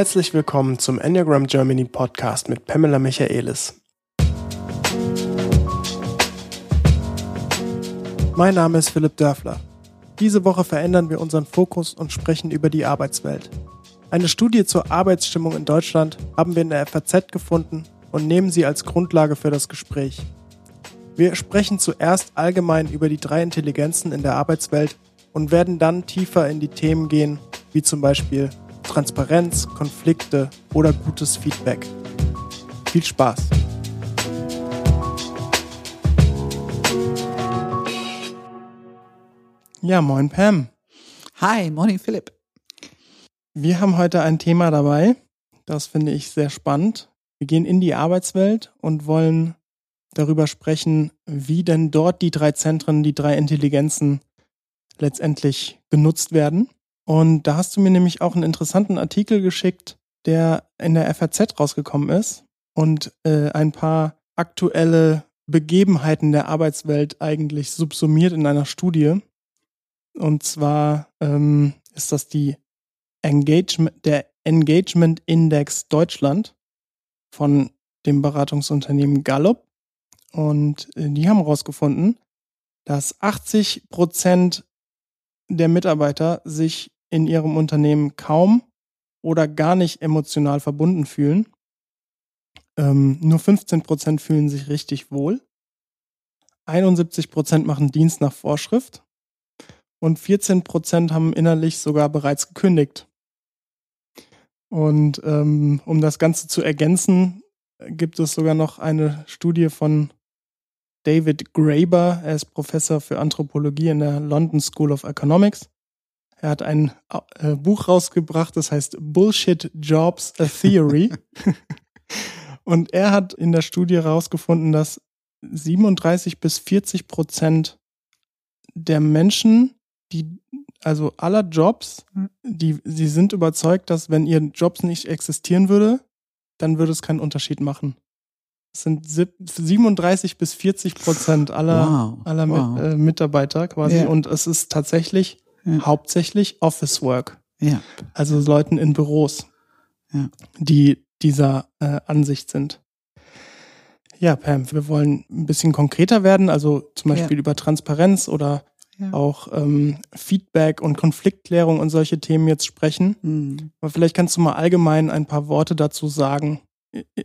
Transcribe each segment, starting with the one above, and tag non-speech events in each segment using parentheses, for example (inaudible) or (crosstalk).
Herzlich willkommen zum Enneagram Germany Podcast mit Pamela Michaelis. Mein Name ist Philipp Dörfler. Diese Woche verändern wir unseren Fokus und sprechen über die Arbeitswelt. Eine Studie zur Arbeitsstimmung in Deutschland haben wir in der FAZ gefunden und nehmen sie als Grundlage für das Gespräch. Wir sprechen zuerst allgemein über die drei Intelligenzen in der Arbeitswelt und werden dann tiefer in die Themen gehen, wie zum Beispiel Transparenz, Konflikte oder gutes Feedback. Viel Spaß! Ja, moin Pam. Hi, morning Philipp. Wir haben heute ein Thema dabei, das finde ich sehr spannend. Wir gehen in die Arbeitswelt und wollen darüber sprechen, wie denn dort die drei Zentren, die drei Intelligenzen letztendlich genutzt werden. Und da hast du mir nämlich auch einen interessanten Artikel geschickt, der in der FAZ rausgekommen ist und äh, ein paar aktuelle Begebenheiten der Arbeitswelt eigentlich subsumiert in einer Studie. Und zwar ähm, ist das die Engagement, der Engagement Index Deutschland von dem Beratungsunternehmen Gallup. Und äh, die haben herausgefunden, dass 80 Prozent der Mitarbeiter sich in ihrem Unternehmen kaum oder gar nicht emotional verbunden fühlen. Ähm, nur 15 Prozent fühlen sich richtig wohl. 71 Prozent machen Dienst nach Vorschrift. Und 14 Prozent haben innerlich sogar bereits gekündigt. Und ähm, um das Ganze zu ergänzen, gibt es sogar noch eine Studie von David Graeber. Er ist Professor für Anthropologie in der London School of Economics. Er hat ein äh, Buch rausgebracht, das heißt Bullshit Jobs a Theory. (laughs) Und er hat in der Studie herausgefunden, dass 37 bis 40 Prozent der Menschen, die also aller Jobs, hm. die sie sind überzeugt, dass wenn ihr Jobs nicht existieren würde, dann würde es keinen Unterschied machen. Das sind 37 bis 40 Prozent aller, wow, aller wow. Äh, Mitarbeiter quasi. Ja. Und es ist tatsächlich ja. hauptsächlich Office Work. Ja. Also Leuten in Büros, ja. die dieser äh, Ansicht sind. Ja, Pam, wir wollen ein bisschen konkreter werden, also zum Beispiel über Transparenz oder ja. auch ähm, Feedback und Konfliktklärung und solche Themen jetzt sprechen. Mhm. Aber vielleicht kannst du mal allgemein ein paar Worte dazu sagen,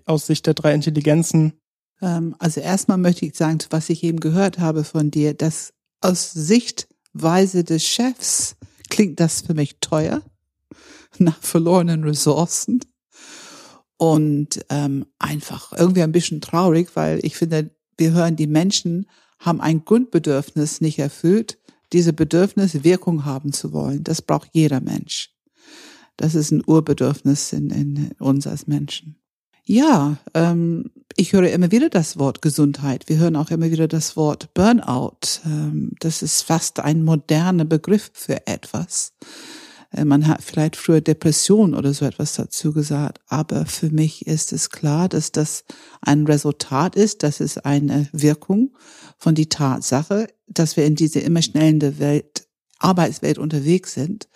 aus Sicht der drei Intelligenzen. Ähm, also erstmal möchte ich sagen, was ich eben gehört habe von dir, dass aus Sichtweise des Chefs klingt das für mich teuer, (laughs) nach verlorenen Ressourcen und ähm, einfach irgendwie ein bisschen traurig, weil ich finde, wir hören, die Menschen haben ein Grundbedürfnis nicht erfüllt, diese Bedürfnis Wirkung haben zu wollen. Das braucht jeder Mensch. Das ist ein Urbedürfnis in, in uns als Menschen. Ja, ähm, ich höre immer wieder das Wort Gesundheit. Wir hören auch immer wieder das Wort Burnout. Ähm, das ist fast ein moderner Begriff für etwas. Äh, man hat vielleicht früher Depression oder so etwas dazu gesagt, aber für mich ist es klar, dass das ein Resultat ist, dass es eine Wirkung von die Tatsache, dass wir in diese immer schnellende Welt, Arbeitswelt unterwegs sind.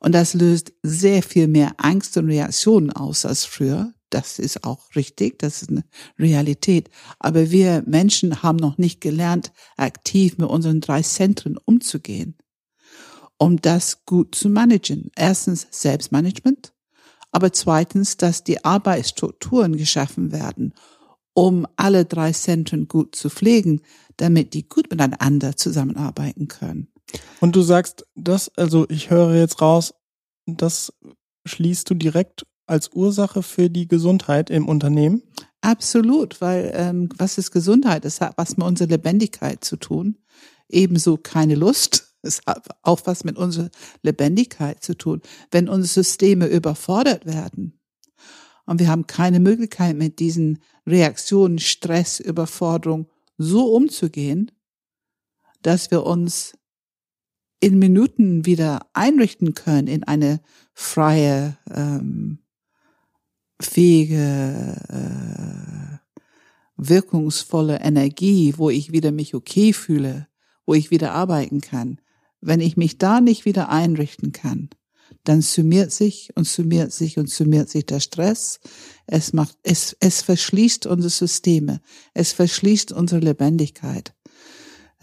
Und das löst sehr viel mehr Angst und Reaktionen aus als früher. Das ist auch richtig, das ist eine Realität. Aber wir Menschen haben noch nicht gelernt, aktiv mit unseren drei Zentren umzugehen um das gut zu managen. Erstens Selbstmanagement, aber zweitens, dass die Arbeitsstrukturen geschaffen werden, um alle drei Zentren gut zu pflegen, damit die gut miteinander zusammenarbeiten können. Und du sagst das, also ich höre jetzt raus, das schließt du direkt als Ursache für die Gesundheit im Unternehmen? Absolut, weil ähm, was ist Gesundheit? Es hat was mit unserer Lebendigkeit zu tun. Ebenso keine Lust (laughs) es hat auch was mit unserer Lebendigkeit zu tun. Wenn unsere Systeme überfordert werden und wir haben keine Möglichkeit mit diesen Reaktionen, Stress, Überforderung so umzugehen, dass wir uns in Minuten wieder einrichten können in eine freie, ähm, fähige, äh, wirkungsvolle Energie, wo ich wieder mich okay fühle, wo ich wieder arbeiten kann, wenn ich mich da nicht wieder einrichten kann, dann summiert sich und summiert sich und summiert sich der Stress. Es macht, es, es verschließt unsere Systeme. Es verschließt unsere Lebendigkeit.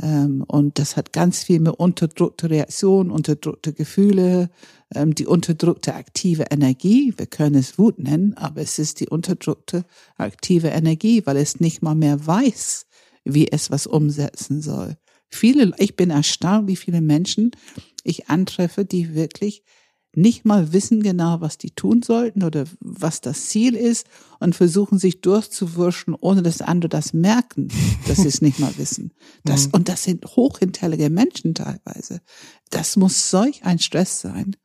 Ähm, und das hat ganz viel mit unterdrückter Reaktion, unterdrückte Gefühle, ähm, die unterdrückte aktive Energie. Wir können es Wut nennen, aber es ist die unterdrückte aktive Energie, weil es nicht mal mehr weiß, wie es was umsetzen soll. Viele, ich bin erstaunt, wie viele Menschen ich antreffe, die wirklich nicht mal wissen genau, was die tun sollten oder was das Ziel ist und versuchen sich durchzuwurschen, ohne dass andere das merken, dass sie es nicht mal wissen. (laughs) Das, mhm. Und das sind hochintelligente Menschen teilweise. Das muss solch ein Stress sein.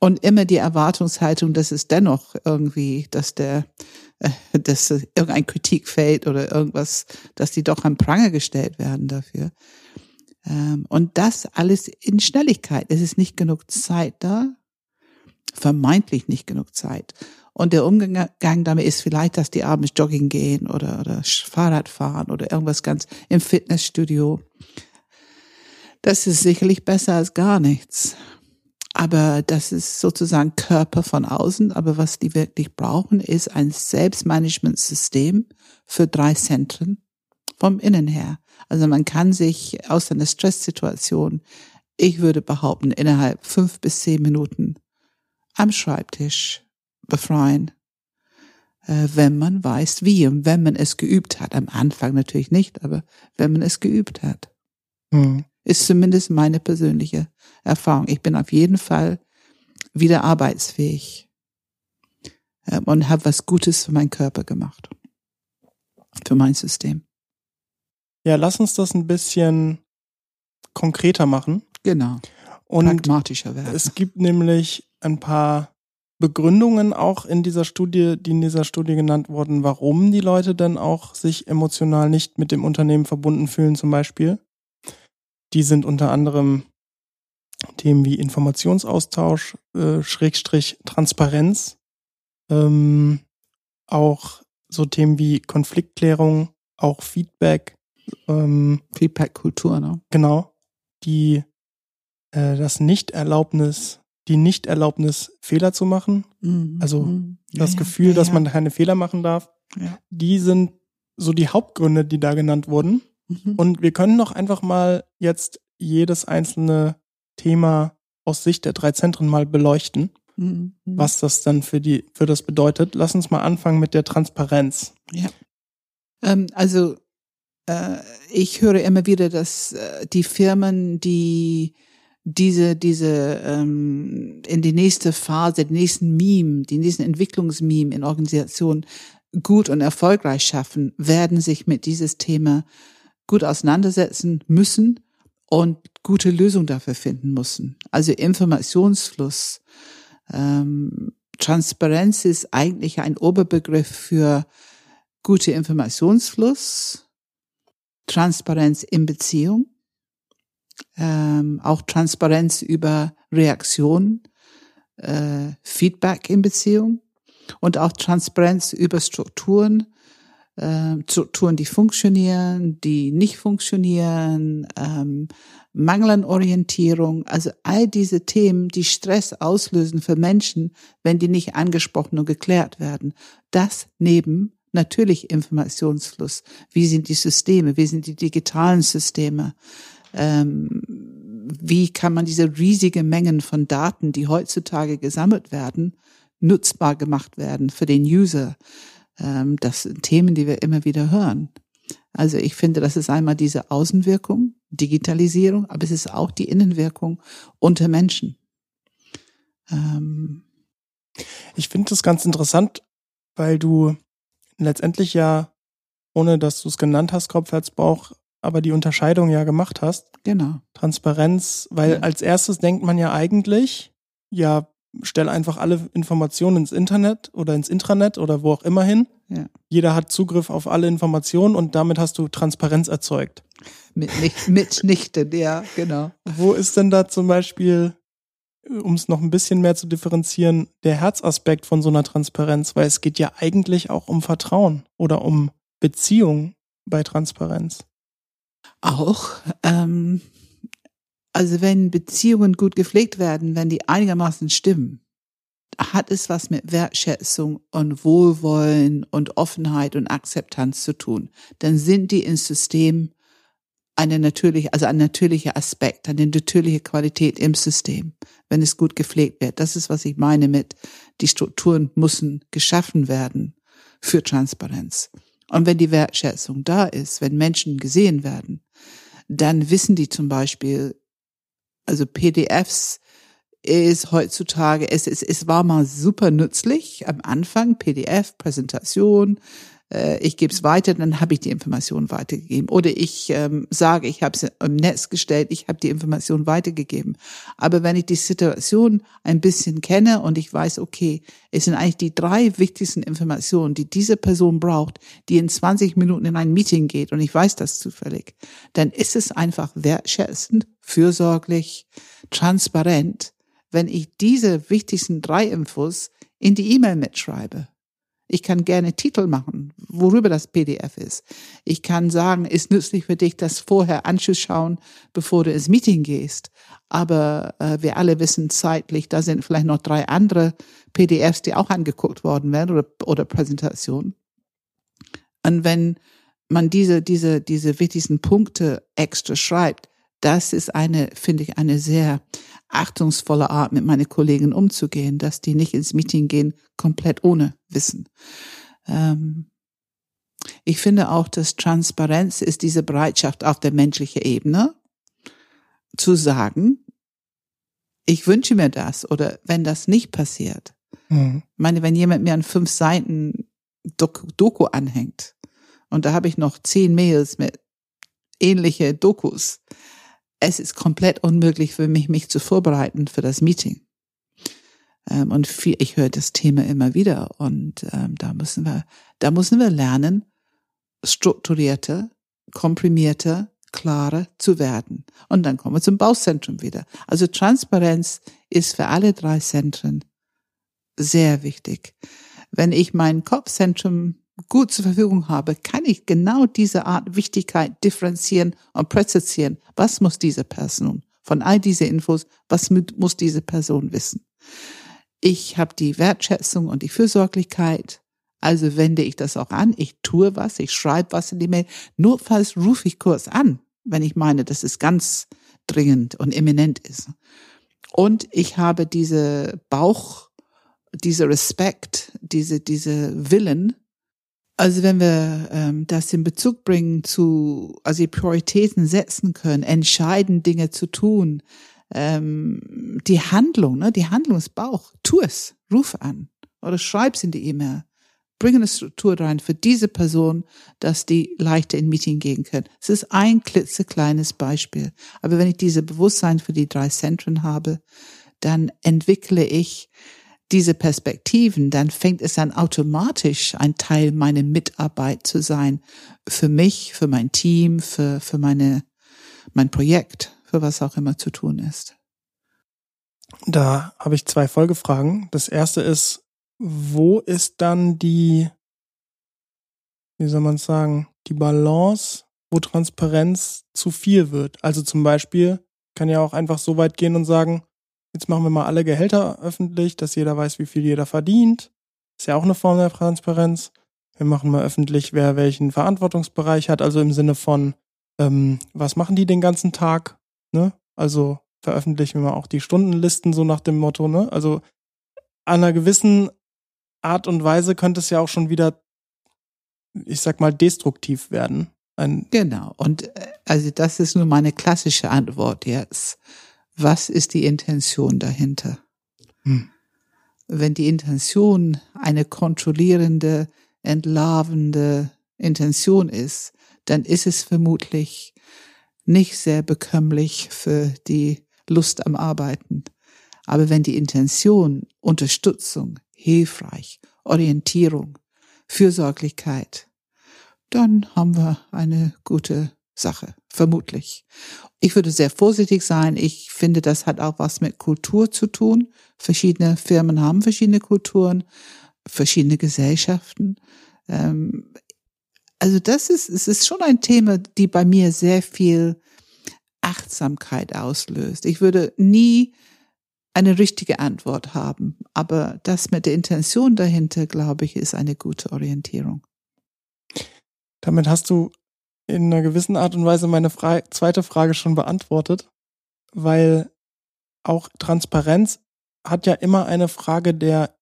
Und immer die Erwartungshaltung, dass es dennoch irgendwie, dass der, äh, dass irgendein Kritik fällt oder irgendwas, dass die doch am Pranger gestellt werden dafür. Ähm, und das alles in Schnelligkeit. Es ist nicht genug Zeit da, vermeintlich nicht genug Zeit. Und der Umgang damit ist vielleicht, dass die abends jogging gehen oder, oder Fahrrad fahren oder irgendwas ganz im Fitnessstudio. Das ist sicherlich besser als gar nichts. Aber das ist sozusagen Körper von außen. Aber was die wirklich brauchen, ist ein Selbstmanagementsystem für drei Zentren vom Innen her. Also man kann sich aus einer Stresssituation, ich würde behaupten, innerhalb fünf bis zehn Minuten am Schreibtisch befreien, äh, wenn man weiß wie und wenn man es geübt hat. Am Anfang natürlich nicht, aber wenn man es geübt hat. Mhm. Ist zumindest meine persönliche Erfahrung. Ich bin auf jeden Fall wieder arbeitsfähig ähm, und habe was Gutes für meinen Körper gemacht, für mein System. Ja, lass uns das ein bisschen konkreter machen. Genau. Und pragmatischer werden. Es gibt nämlich ein paar Begründungen auch in dieser Studie, die in dieser Studie genannt wurden, warum die Leute dann auch sich emotional nicht mit dem Unternehmen verbunden fühlen, zum Beispiel. Die sind unter anderem Themen wie Informationsaustausch, äh, Schrägstrich Transparenz, ähm, auch so Themen wie Konfliktklärung, auch Feedback. Ähm, Feedback-Kultur, ne? Genau. Die äh, das Nichterlaubnis, die Nichterlaubnis, Fehler zu machen. Mhm. Also mhm. das ja, Gefühl, ja, ja, dass man keine Fehler machen darf. Die sind so die Hauptgründe, die da genannt wurden. Mhm. Und wir können doch einfach mal jetzt jedes einzelne Thema aus Sicht der drei Zentren mal beleuchten, mhm. was das dann für die, für das bedeutet. Lass uns mal anfangen mit der Transparenz. Ja. Ähm, also äh, ich höre immer wieder, dass äh, die Firmen, die diese, diese ähm, in die nächste Phase, den nächsten Meme, die nächsten Entwicklungsmeme in Organisationen gut und erfolgreich schaffen, werden sich mit dieses Thema gut auseinandersetzen müssen und gute Lösungen dafür finden müssen. Also Informationsfluss. Ähm, Transparenz ist eigentlich ein Oberbegriff für gute Informationsfluss, Transparenz in Beziehung, ähm, auch Transparenz über Reaktionen, äh, Feedback in Beziehung und auch Transparenz über Strukturen, Strukturen, die funktionieren, die nicht funktionieren, ähm, Mangel Orientierung, also all diese Themen, die Stress auslösen für Menschen, wenn die nicht angesprochen und geklärt werden. Das neben natürlich Informationsfluss. Wie sind die Systeme? Wie sind die digitalen Systeme? Ähm, wie kann man diese riesige Mengen von Daten, die heutzutage gesammelt werden, nutzbar gemacht werden für den User? Ähm, das sind Themen, die wir immer wieder hören. Also ich finde, das ist einmal diese Außenwirkung, Digitalisierung, aber es ist auch die Innenwirkung unter Menschen. Ähm ich finde das ganz interessant, weil du letztendlich ja, ohne dass du es genannt hast, Kopfherzbauch, aber die Unterscheidung ja gemacht hast. Genau. Transparenz, weil ja. als erstes denkt man ja eigentlich, ja, stell einfach alle Informationen ins Internet oder ins Intranet oder wo auch immer hin. Ja. Jeder hat Zugriff auf alle Informationen und damit hast du Transparenz erzeugt. Mit, nicht, (laughs) mitnichten, ja, genau. Wo ist denn da zum Beispiel, um es noch ein bisschen mehr zu differenzieren, der Herzaspekt von so einer Transparenz? Weil es geht ja eigentlich auch um Vertrauen oder um Beziehung bei Transparenz. Auch. Ähm, Also wenn Beziehungen gut gepflegt werden, wenn die einigermaßen stimmen, hat es was mit Wertschätzung und Wohlwollen und Offenheit und Akzeptanz zu tun. Dann sind die ins System eine natürliche, also ein natürlicher Aspekt, eine natürliche Qualität im System, wenn es gut gepflegt wird. Das ist, was ich meine mit, die Strukturen müssen geschaffen werden für Transparenz. Und wenn die Wertschätzung da ist, wenn Menschen gesehen werden, dann wissen die zum Beispiel, also PDFs ist heutzutage, es, es, es war mal super nützlich am Anfang, PDF, Präsentation, ich gebe es weiter, dann habe ich die Information weitergegeben. Oder ich ähm, sage, ich habe es im Netz gestellt, ich habe die Information weitergegeben. Aber wenn ich die Situation ein bisschen kenne und ich weiß, okay, es sind eigentlich die drei wichtigsten Informationen, die diese Person braucht, die in 20 Minuten in ein Meeting geht und ich weiß das zufällig, dann ist es einfach wertschätzend, fürsorglich, transparent, wenn ich diese wichtigsten drei Infos in die E-Mail mitschreibe. Ich kann gerne Titel machen, worüber das PDF ist. Ich kann sagen, ist nützlich für dich, das vorher anzuschauen, bevor du ins Meeting gehst. Aber äh, wir alle wissen zeitlich, da sind vielleicht noch drei andere PDFs, die auch angeguckt worden werden oder, oder Präsentationen. Und wenn man diese, diese, diese wichtigsten Punkte extra schreibt, das ist eine, finde ich, eine sehr achtungsvolle Art, mit meinen Kollegen umzugehen, dass die nicht ins Meeting gehen, komplett ohne Wissen. Ähm, ich finde auch, dass Transparenz ist diese Bereitschaft auf der menschlichen Ebene zu sagen, ich wünsche mir das oder wenn das nicht passiert. Mhm. Ich meine, wenn jemand mir an fünf Seiten Doku, Doku anhängt und da habe ich noch zehn Mails mit ähnliche Dokus, es ist komplett unmöglich für mich, mich zu vorbereiten für das Meeting. Ähm, und viel, ich höre das Thema immer wieder und ähm, da müssen wir, da müssen wir lernen, strukturierter, komprimierter, klarer zu werden. Und dann kommen wir zum Bauzentrum wieder. Also Transparenz ist für alle drei Zentren sehr wichtig. Wenn ich mein Kopfzentrum gut zur Verfügung habe, kann ich genau diese Art Wichtigkeit differenzieren und präzisieren. Was muss diese Person von all diese Infos, was muss diese Person wissen? Ich habe die Wertschätzung und die Fürsorglichkeit. Also wende ich das auch an. Ich tue was, ich schreibe was in die Mail. Notfalls rufe ich kurz an, wenn ich meine, dass es ganz dringend und eminent ist. Und ich habe diese Bauch, diese Respekt, diese, diese Willen, also wenn wir ähm, das in Bezug bringen zu, also Prioritäten setzen können, entscheiden Dinge zu tun, ähm, die Handlung, ne, die Handlungsbauch, tu es, ruf an oder schreib's in die E-Mail. Bring eine Struktur rein für diese Person, dass die leichter in Meeting gehen können. Es ist ein klitzekleines Beispiel. Aber wenn ich diese Bewusstsein für die drei Zentren habe, dann entwickle ich diese Perspektiven, dann fängt es an automatisch ein Teil meiner Mitarbeit zu sein. Für mich, für mein Team, für, für meine, mein Projekt, für was auch immer zu tun ist. Da habe ich zwei Folgefragen. Das erste ist, wo ist dann die, wie soll man sagen, die Balance, wo Transparenz zu viel wird? Also zum Beispiel kann ja auch einfach so weit gehen und sagen, Jetzt machen wir mal alle Gehälter öffentlich, dass jeder weiß, wie viel jeder verdient. Ist ja auch eine Form der Transparenz. Wir machen mal öffentlich, wer welchen Verantwortungsbereich hat, also im Sinne von, ähm, was machen die den ganzen Tag? Ne? Also veröffentlichen wir mal auch die Stundenlisten so nach dem Motto, ne? Also an einer gewissen Art und Weise könnte es ja auch schon wieder, ich sag mal, destruktiv werden. Ein genau. Und äh, also das ist nur meine klassische Antwort jetzt was ist die Intention dahinter? Hm. Wenn die Intention eine kontrollierende, entlarvende Intention ist, dann ist es vermutlich nicht sehr bekömmlich für die Lust am Arbeiten. Aber wenn die Intention Unterstützung, hilfreich, Orientierung, Fürsorglichkeit, dann haben wir eine gute Sache, vermutlich. Ich würde sehr vorsichtig sein. Ich finde, das hat auch was mit Kultur zu tun. Verschiedene Firmen haben verschiedene Kulturen, verschiedene Gesellschaften. Ähm, also das ist, es ist schon ein Thema, die bei mir sehr viel Achtsamkeit auslöst. Ich würde nie eine richtige Antwort haben, aber das mit der Intention dahinter, glaube ich, ist eine gute Orientierung. Damit hast du in einer gewissen Art und Weise meine Fra zweite Frage schon beantwortet, weil auch Transparenz hat ja immer eine Frage der,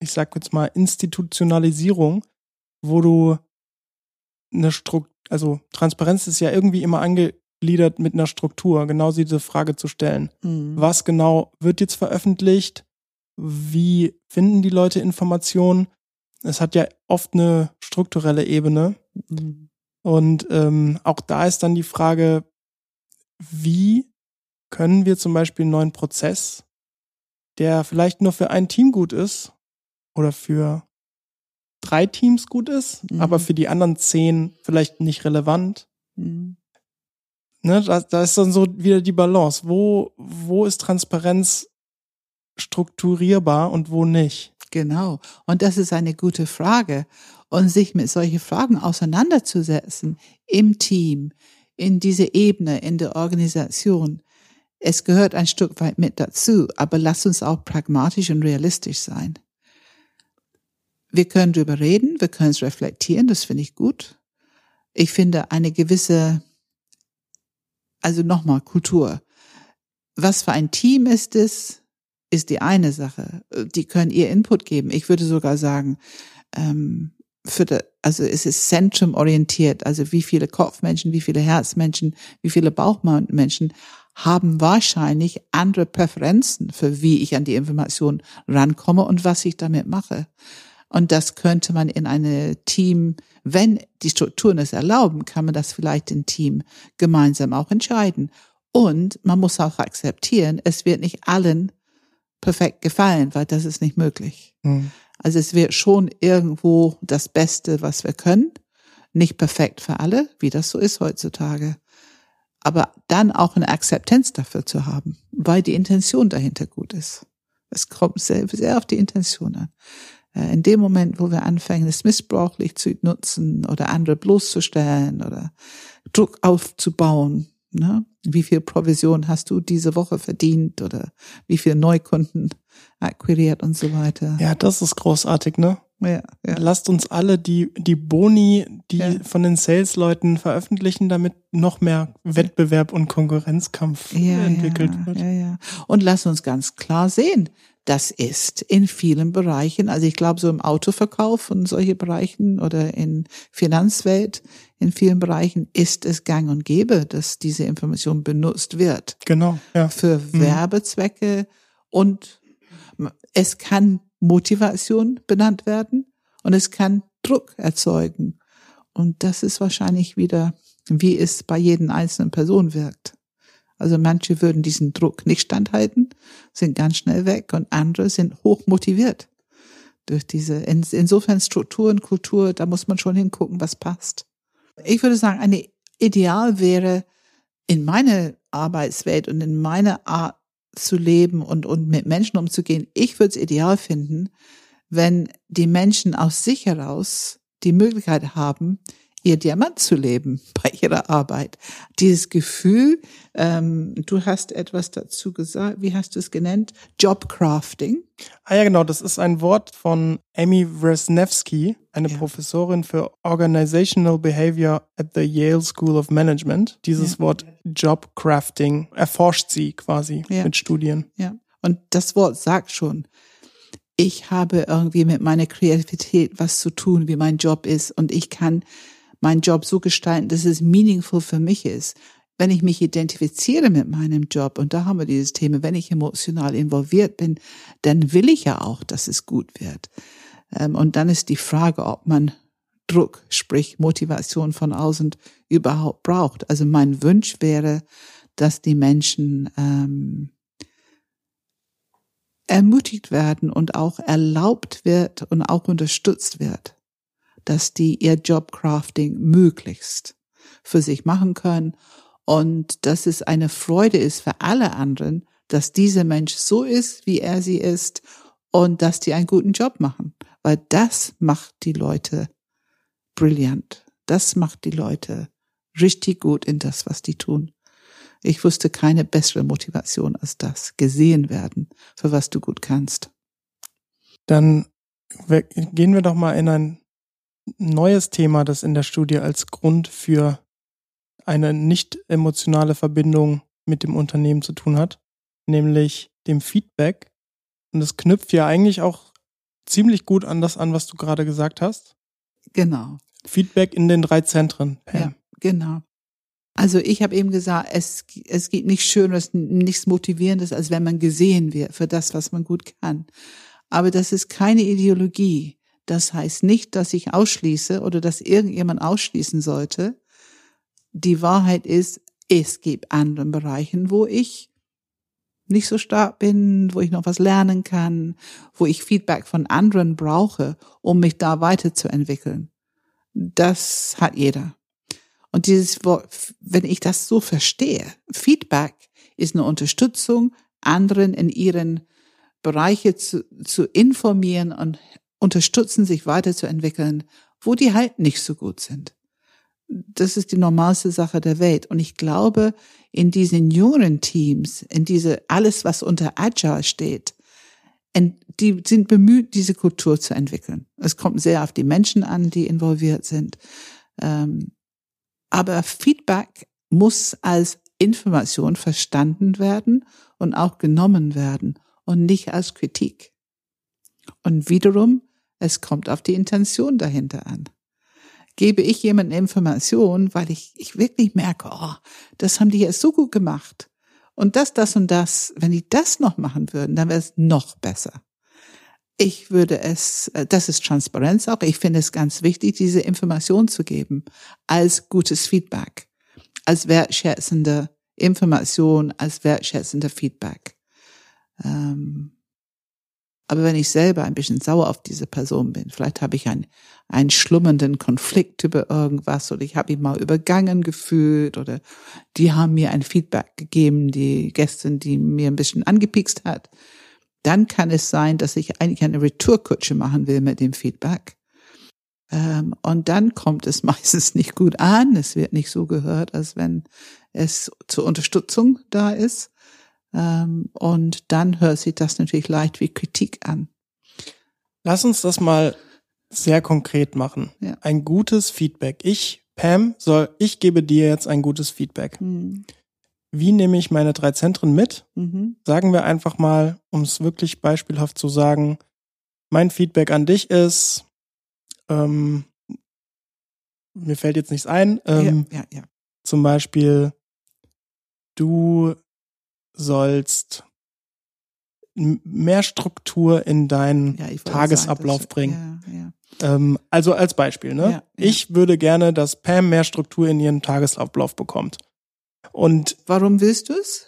ich sag jetzt mal, Institutionalisierung, wo du eine Struktur, also Transparenz ist ja irgendwie immer angegliedert mit einer Struktur, genau diese Frage zu stellen. Mhm. Was genau wird jetzt veröffentlicht? Wie finden die Leute Informationen? Es hat ja oft eine strukturelle Ebene. Mhm. Und ähm, auch da ist dann die Frage, wie können wir zum Beispiel einen neuen Prozess, der vielleicht nur für ein Team gut ist oder für drei Teams gut ist, mhm. aber für die anderen zehn vielleicht nicht relevant. Mhm. Ne, da, da ist dann so wieder die Balance. Wo, wo ist Transparenz strukturierbar und wo nicht? Genau. Und das ist eine gute Frage. Und sich mit solchen Fragen auseinanderzusetzen im Team, in diese Ebene, in der Organisation. Es gehört ein Stück weit mit dazu, aber lass uns auch pragmatisch und realistisch sein. Wir können drüber reden, wir können es reflektieren, das finde ich gut. Ich finde eine gewisse, also nochmal Kultur. Was für ein Team ist es, ist die eine Sache. Die können ihr Input geben. Ich würde sogar sagen, ähm, für de, also es ist zentrumorientiert, also wie viele Kopfmenschen, wie viele Herzmenschen, wie viele Bauchmenschen haben wahrscheinlich andere Präferenzen für wie ich an die Information rankomme und was ich damit mache. Und das könnte man in eine Team, wenn die Strukturen es erlauben, kann man das vielleicht im Team gemeinsam auch entscheiden. Und man muss auch akzeptieren, es wird nicht allen perfekt gefallen, weil das ist nicht möglich. Mhm. Also es wird schon irgendwo das Beste, was wir können. Nicht perfekt für alle, wie das so ist heutzutage. Aber dann auch eine Akzeptanz dafür zu haben, weil die Intention dahinter gut ist. Es kommt sehr, sehr auf die Intention an. Äh, in dem Moment, wo wir anfangen, es missbrauchlich zu nutzen oder andere bloßzustellen oder Druck aufzubauen, ne? wie viel Provision hast du diese Woche verdient oder wie viel Neukunden akquiriert und so weiter. Ja, das ist großartig, ne? Ja, ja. Lasst uns alle die, die Boni, die ja. von den Sales-Leuten veröffentlichen, damit noch mehr Wettbewerb und Konkurrenzkampf ja, entwickelt ja, wird. Ja, ja. Und lass uns ganz klar sehen, das ist in vielen Bereichen, also ich glaube so im Autoverkauf und solche Bereichen oder in Finanzwelt, in vielen Bereichen ist es gang und gäbe, dass diese Information benutzt wird. Genau, ja. Für mhm. Werbezwecke und es kann Motivation benannt werden und es kann Druck erzeugen. Und das ist wahrscheinlich wieder, wie es bei jedem einzelnen Person wirkt. Also manche würden diesen Druck nicht standhalten, sind ganz schnell weg und andere sind hoch motiviert durch diese, insofern Strukturen, Kultur, da muss man schon hingucken, was passt. Ich würde sagen, eine Ideal wäre in meiner Arbeitswelt und in meiner Art zu leben und, und mit Menschen umzugehen. Ich würde es ideal finden, wenn die Menschen aus sich heraus die Möglichkeit haben, ihr Diamant zu leben (laughs) bei ihrer Arbeit. Dieses Gefühl, ähm, du hast etwas dazu gesagt, wie hast du es genannt? Jobcrafting. Ah ja, genau, das ist ein Wort von Amy Wresnewski, eine ja. Professorin für Organizational Behavior at the Yale School of Management. Dieses ja. Wort Jobcrafting erforscht sie quasi ja. mit Studien. Ja, und das Wort sagt schon, ich habe irgendwie mit meiner Kreativität was zu tun, wie mein Job ist und ich kann meinen Job so gestalten, dass es meaningful für mich ist. Wenn ich mich identifiziere mit meinem Job, und da haben wir dieses Thema, wenn ich emotional involviert bin, dann will ich ja auch, dass es gut wird. Ähm, und dann ist die Frage, ob man Druck, sprich Motivation von außen überhaupt braucht. Also mein Wunsch wäre, dass die Menschen ähm, ermutigt werden und auch erlaubt wird und auch unterstützt wird dass die ihr Jobcrafting möglichst für sich machen können und dass es eine Freude ist für alle anderen, dass dieser Mensch so ist, wie er sie ist und dass die einen guten Job machen, weil das macht die Leute brillant. Das macht die Leute richtig gut in das, was die tun. Ich wusste keine bessere Motivation als das, gesehen werden, für was du gut kannst. Dann gehen wir doch mal in ein neues Thema, das in der Studie als Grund für eine nicht emotionale Verbindung mit dem Unternehmen zu tun hat, nämlich dem Feedback. Und das knüpft ja eigentlich auch ziemlich gut an das an, was du gerade gesagt hast. Genau. Feedback in den drei Zentren. Pam. Ja, genau. Also ich habe eben gesagt, es, es gibt nichts Schöneres, nichts Motivierendes, als wenn man gesehen wird für das, was man gut kann. Aber das ist keine Ideologie. Das heißt nicht, dass ich ausschließe oder dass irgendjemand ausschließen sollte. Die Wahrheit ist, es gibt andere Bereichen, wo ich nicht so stark bin, wo ich noch was lernen kann, wo ich Feedback von anderen brauche, um mich da weiterzuentwickeln. Das hat jeder. Und dieses Wort, wenn ich das so verstehe, Feedback ist eine Unterstützung, anderen in ihren Bereiche zu, zu informieren und unterstützen, sich weiterzuentwickeln, wo die halt nicht so gut sind. Das ist die normalste Sache der Welt. Und ich glaube, in diesen jungen Teams, in diese, alles, was unter Agile steht, die sind bemüht, diese Kultur zu entwickeln. Es kommt sehr auf die Menschen an, die involviert sind. Ähm, aber Feedback muss als Information verstanden werden und auch genommen werden und nicht als Kritik. Und wiederum, es kommt auf die Intention dahinter an. Gebe ich jemandem Information, weil ich, ich wirklich merke, oh, das haben die jetzt so gut gemacht. Und das, das und das, wenn die das noch machen würden, dann wäre es noch besser. Ich würde es, äh, das ist Transparenz auch. Ich finde es ganz wichtig, diese Information zu geben als gutes Feedback, als wertschätzende Information, als wertschätzender Feedback. Ähm, aber wenn ich selber ein bisschen sauer auf diese Person bin, vielleicht habe ich einen, einen schlummernden Konflikt über irgendwas oder ich habe ihn mal übergangen gefühlt oder die haben mir ein Feedback gegeben, die Gästin, die mir ein bisschen angepikst hat, dann kann es sein, dass ich eigentlich eine Retourkutsche machen will mit dem Feedback. Ähm, und dann kommt es (laughs) meistens nicht gut an. Es wird nicht so gehört, als wenn es zur Unterstützung da ist. Ähm, und dann hört sich das natürlich leicht wie Kritik an. Lass uns das mal sehr konkret machen. Ja. Ein gutes Feedback. Ich, Pam, soll, ich gebe dir jetzt ein gutes Feedback. Hm. Wie nehme ich meine drei Zentren mit? Mhm. Sagen wir einfach mal, um es wirklich beispielhaft zu sagen, mein Feedback an dich ist, ähm, mir fällt jetzt nichts ein, ähm, ja, ja, ja. zum Beispiel, du sollst mehr Struktur in deinen ja, Tagesablauf sagen, bringen. Ja, ja. Ähm, also als Beispiel, ne? Ich würde gerne, dass Pam mehr Struktur in ihren Tagesablauf bekommt. Und warum willst du es?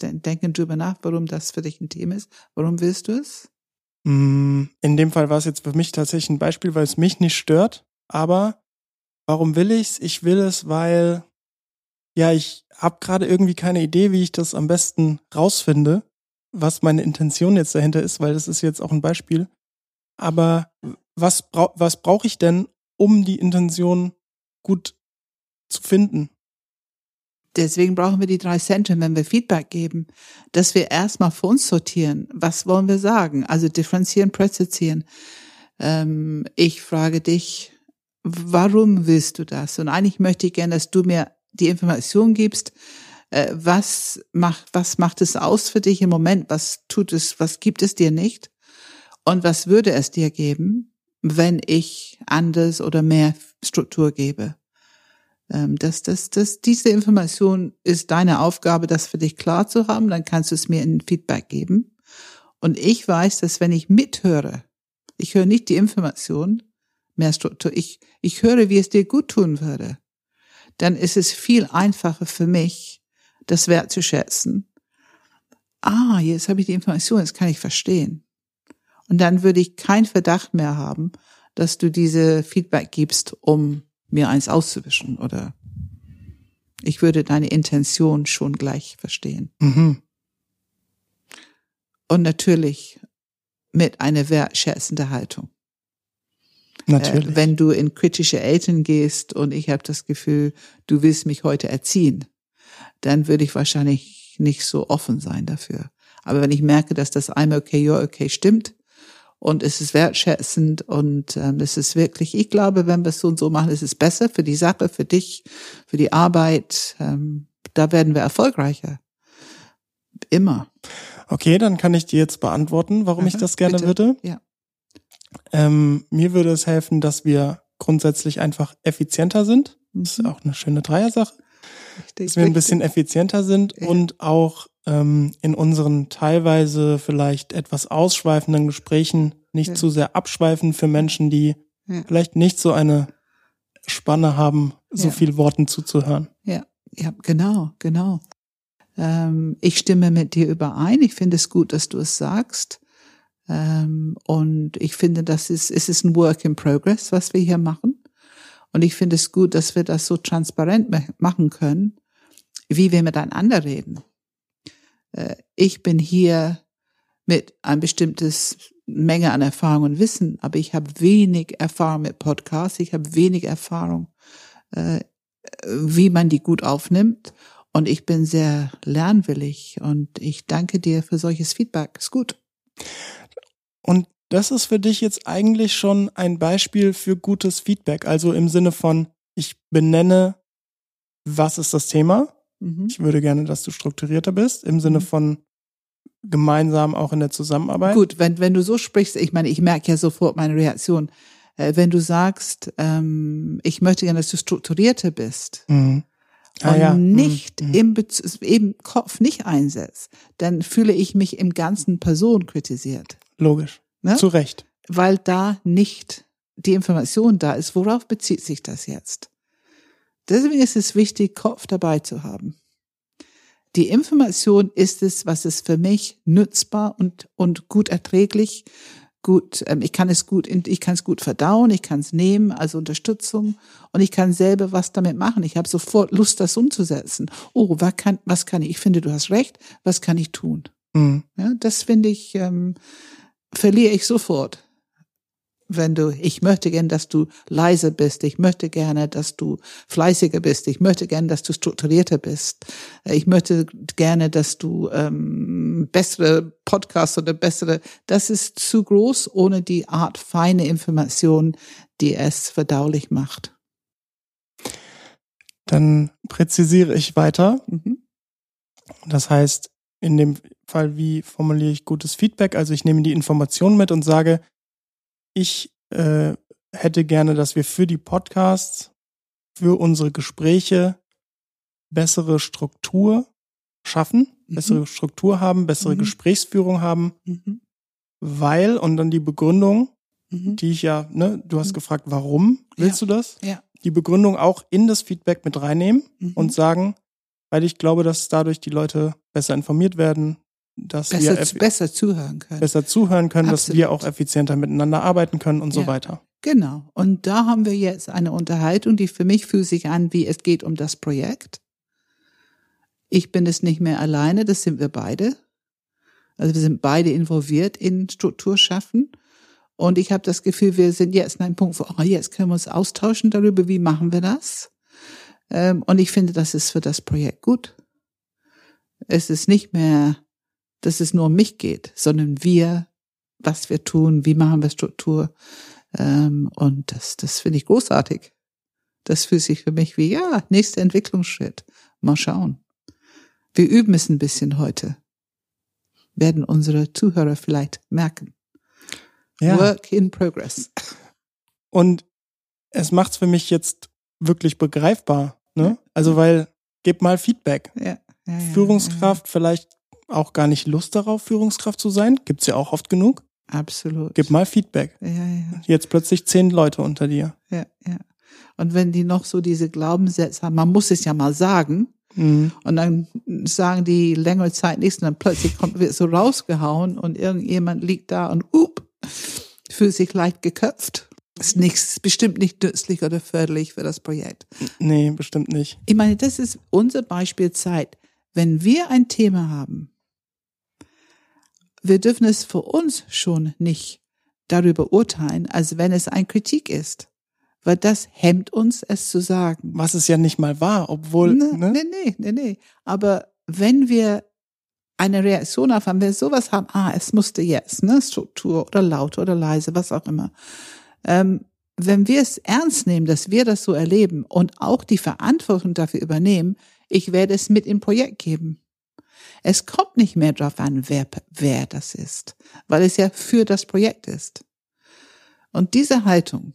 Denken drüber nach, warum das für dich ein Thema ist. Warum willst du es? Mm, in dem Fall war es jetzt für mich tatsächlich ein Beispiel, weil es mich nicht stört. Aber warum will ich's? Ich will es, weil ja, ich habe gerade irgendwie keine Idee, wie ich das am besten rausfinde, was meine Intention jetzt dahinter ist, weil das ist jetzt auch ein Beispiel. Aber was, brau was brauche ich denn, um die Intention gut zu finden? Deswegen brauchen wir die drei Zentren, wenn wir Feedback geben, dass wir erstmal für uns sortieren. Was wollen wir sagen? Also differenzieren, präzisieren. Ähm, ich frage dich, warum willst du das? Und eigentlich möchte ich gerne, dass du mir die Information gibst, äh, was macht, was macht es aus für dich im Moment? Was tut es, was gibt es dir nicht? Und was würde es dir geben, wenn ich anders oder mehr Struktur gebe? Ähm, das, das, das, diese Information ist deine Aufgabe, das für dich klar zu haben. Dann kannst du es mir in Feedback geben. Und ich weiß, dass wenn ich mithöre, ich höre nicht die Information, mehr Struktur, ich, ich höre, wie es dir gut tun würde dann ist es viel einfacher für mich, das wertzuschätzen. Ah, jetzt habe ich die Information, jetzt kann ich verstehen. Und dann würde ich keinen Verdacht mehr haben, dass du diese Feedback gibst, um mir eins auszuwischen oder ich würde deine Intention schon gleich verstehen. Mhm. Und natürlich mit einer wertschätzenden Haltung. Natürlich. Äh, wenn du in kritische Eltern gehst und ich habe das Gefühl, du willst mich heute erziehen, dann würde ich wahrscheinlich nicht so offen sein dafür. Aber wenn ich merke, dass das I'm okay, you're okay stimmt und es ist wertschätzend und ähm, es ist wirklich, ich glaube, wenn wir es so und so machen, ist es besser für die Sache, für dich, für die Arbeit. Ähm, da werden wir erfolgreicher. Immer. Okay, dann kann ich dir jetzt beantworten, warum Aha, ich das gerne bitte. würde. Ja. Ähm, mir würde es helfen, dass wir grundsätzlich einfach effizienter sind. Das ist Mhm. auch eine schöne Dreiersache. Richtig, Dass wir ein richtig. bisschen effizienter sind Ja. und auch ähm, in unseren teilweise vielleicht etwas ausschweifenden Gesprächen nicht Ja. zu sehr abschweifen für Menschen, die Ja. vielleicht nicht so eine Spanne haben, so viel Worten zuzuhören. Ja, ja, genau, genau. Ähm, ich stimme mit dir überein. Ich finde es gut, dass du es sagst. Ähm, und ich finde, das ist, es ist ein Work in Progress, was wir hier machen. Und ich finde es gut, dass wir das so transparent ma- machen können, wie wir miteinander reden. Äh, ich bin hier mit ein bestimmtes Menge an Erfahrung und Wissen, aber ich habe wenig Erfahrung mit Podcasts, ich habe wenig Erfahrung, äh, wie man die gut aufnimmt. Und ich bin sehr lernwillig und ich danke dir für solches Feedback. Ist gut. Und das ist für dich jetzt eigentlich schon ein Beispiel für gutes Feedback. Also im Sinne von, ich benenne, was ist das Thema? Mhm. Ich würde gerne, dass du strukturierter bist, im Sinne Mhm. von gemeinsam auch in der Zusammenarbeit. Gut, wenn, wenn du so sprichst, ich meine, ich merke ja sofort meine Reaktion. Äh, wenn du sagst, ähm, ich möchte gerne, dass du strukturierter bist Mhm. Ah, und ja. Mhm. nicht Mhm. im, Bez im Kopf nicht einsetzt, dann fühle ich mich im ganzen Person kritisiert. Logisch. Ne? Zu Recht. weil da nicht die Information da ist. Worauf bezieht sich das jetzt? Deswegen ist es wichtig, Kopf dabei zu haben. Die Information ist es, was es für mich nutzbar und, und gut erträglich, gut, ähm, ich kann es gut, ich kann es gut verdauen, ich kann es nehmen, also Unterstützung und ich kann selber was damit machen. Ich habe sofort Lust, das umzusetzen. Oh, was kann, was kann ich? Ich finde, du hast recht. Was kann ich tun? Mhm. Ja, das finde ich, ähm, verliere ich sofort. Wenn du, ich möchte gern, dass du leiser bist, ich möchte gerne, dass du fleißiger bist, ich möchte gerne, dass du strukturierter bist, ich möchte gerne, dass du ähm, bessere Podcasts oder bessere, das ist zu groß ohne die Art feine Information, die es verdaulich macht. Dann präzisiere ich weiter. Mhm. Das heißt, in dem Fall, wie formuliere ich gutes Feedback? Also ich nehme die Information mit und sage, ich äh, hätte gerne, dass wir für die Podcasts, für unsere Gespräche bessere Struktur schaffen, Mhm. bessere Struktur haben, bessere Mhm. Gesprächsführung haben, Mhm. weil, und dann die Begründung, Mhm. die ich ja, ne, du hast gefragt, warum willst du das? Ja. Die Begründung auch in das Feedback mit reinnehmen Mhm. und sagen, weil ich glaube, dass dadurch die Leute besser informiert werden, dass wir besser, effi- besser zuhören können. besser zuhören können, dass wir Absolut. auch effizienter miteinander arbeiten können und so Ja. weiter. Genau. Und da haben wir jetzt eine Unterhaltung, die für mich fühlt sich an, wie es geht um das Projekt. Ich bin es nicht mehr alleine, das sind wir beide. Also wir sind beide involviert in Strukturschaffen. Und ich habe das Gefühl, wir sind jetzt an einem Punkt, wo, oh, jetzt können wir uns austauschen darüber, wie machen wir das. Ähm, und ich finde, das ist für das Projekt gut. Es ist nicht mehr, dass es nur um mich geht, sondern wir, was wir tun, wie machen wir Struktur. Ähm, und das, das finde ich großartig. Das fühlt sich für mich wie, ja, nächster Entwicklungsschritt. Mal schauen. Wir üben es ein bisschen heute. Werden unsere Zuhörer vielleicht merken. Ja. Work in progress. Und es macht's für mich jetzt wirklich begreifbar. Ne? Also weil, gib mal Feedback. Ja, ja, Führungskraft, vielleicht auch gar nicht Lust darauf, Führungskraft zu sein. Gibt's ja auch oft genug. Absolut. Gib mal Feedback. Ja, ja, Jetzt plötzlich zehn Leute unter dir. ja, ja. Und wenn die noch so diese Glaubenssätze haben, man muss es ja mal sagen, Mhm. Und dann sagen die längere Zeit nichts und dann plötzlich kommt, wird so rausgehauen und irgendjemand liegt da und up, fühlt sich leicht geköpft. Ist nichts, bestimmt nicht nützlich oder förderlich für das Projekt. Nee, bestimmt nicht. Ich meine, das ist unser Beispiel Zeit. Wenn wir ein Thema haben, wir dürfen es für uns schon nicht darüber urteilen, als wenn es ein Kritik ist. weil das hemmt uns, es zu sagen. Was es ja nicht mal war, obwohl. Ne, Ne? nee, nee, nee, nee. Aber wenn wir eine Reaktion auf haben, wenn wir sowas haben, ah, es musste jetzt, ne, Struktur oder laut oder leise, was auch immer. Ähm, wenn wir es ernst nehmen, dass wir das so erleben und auch die Verantwortung dafür übernehmen, ich werde es mit im Projekt geben. Es kommt nicht mehr darauf an, wer, wer das ist, weil es ja für das Projekt ist. Und diese Haltung,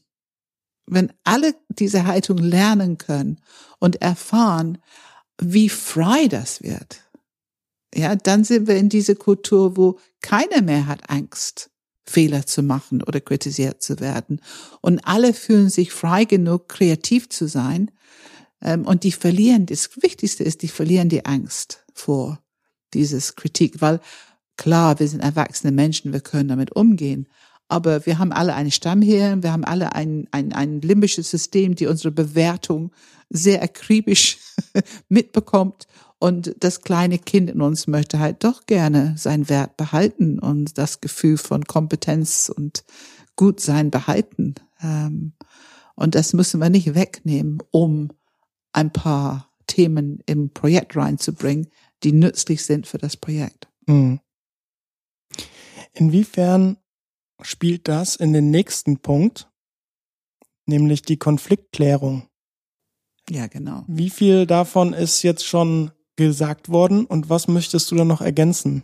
wenn alle diese Haltung lernen können und erfahren, wie frei das wird, ja, dann sind wir in diese Kultur, wo keiner mehr hat Angst, Fehler zu machen oder kritisiert zu werden. Und alle fühlen sich frei genug, kreativ zu sein. Ähm, und die verlieren, das Wichtigste ist, die verlieren die Angst vor dieses Kritik, weil klar, wir sind erwachsene Menschen, wir können damit umgehen. Aber wir haben alle eine Stammhirn, wir haben alle ein, ein, ein limbisches System, die unsere Bewertung sehr akribisch (laughs) mitbekommt. Und das kleine Kind in uns möchte halt doch gerne seinen Wert behalten und das Gefühl von Kompetenz und Gutsein behalten. Ähm, und das müssen wir nicht wegnehmen, um ein paar Themen im Projekt reinzubringen, die nützlich sind für das Projekt. Hm. Inwiefern spielt das in den nächsten Punkt, nämlich die Konfliktklärung? Ja, genau. Wie viel davon ist jetzt schon gesagt worden und was möchtest du da noch ergänzen?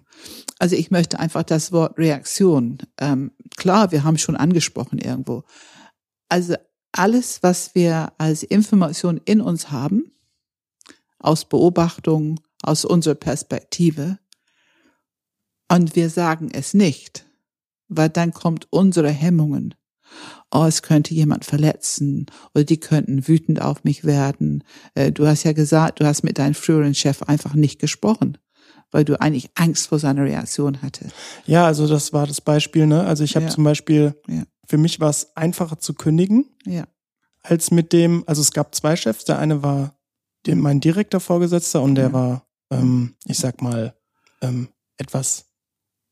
Also ich möchte einfach das Wort Reaktion. Ähm, klar, wir haben schon angesprochen irgendwo. Also alles, was wir als Information in uns haben, aus Beobachtung, aus unserer Perspektive, und wir sagen es nicht, weil dann kommt unsere Hemmungen. Oh, es könnte jemand verletzen oder die könnten wütend auf mich werden. Äh, Du hast ja gesagt, du hast mit deinem früheren Chef einfach nicht gesprochen, weil du eigentlich Angst vor seiner Reaktion hatte. Ja, also das war das Beispiel, ne? Also ich habe Ja. zum Beispiel, Ja. für mich war es einfacher zu kündigen, Ja, als mit dem, also es gab zwei Chefs, der eine war dem, mein direkter Vorgesetzter und der war, ähm, ich sag mal, ähm, etwas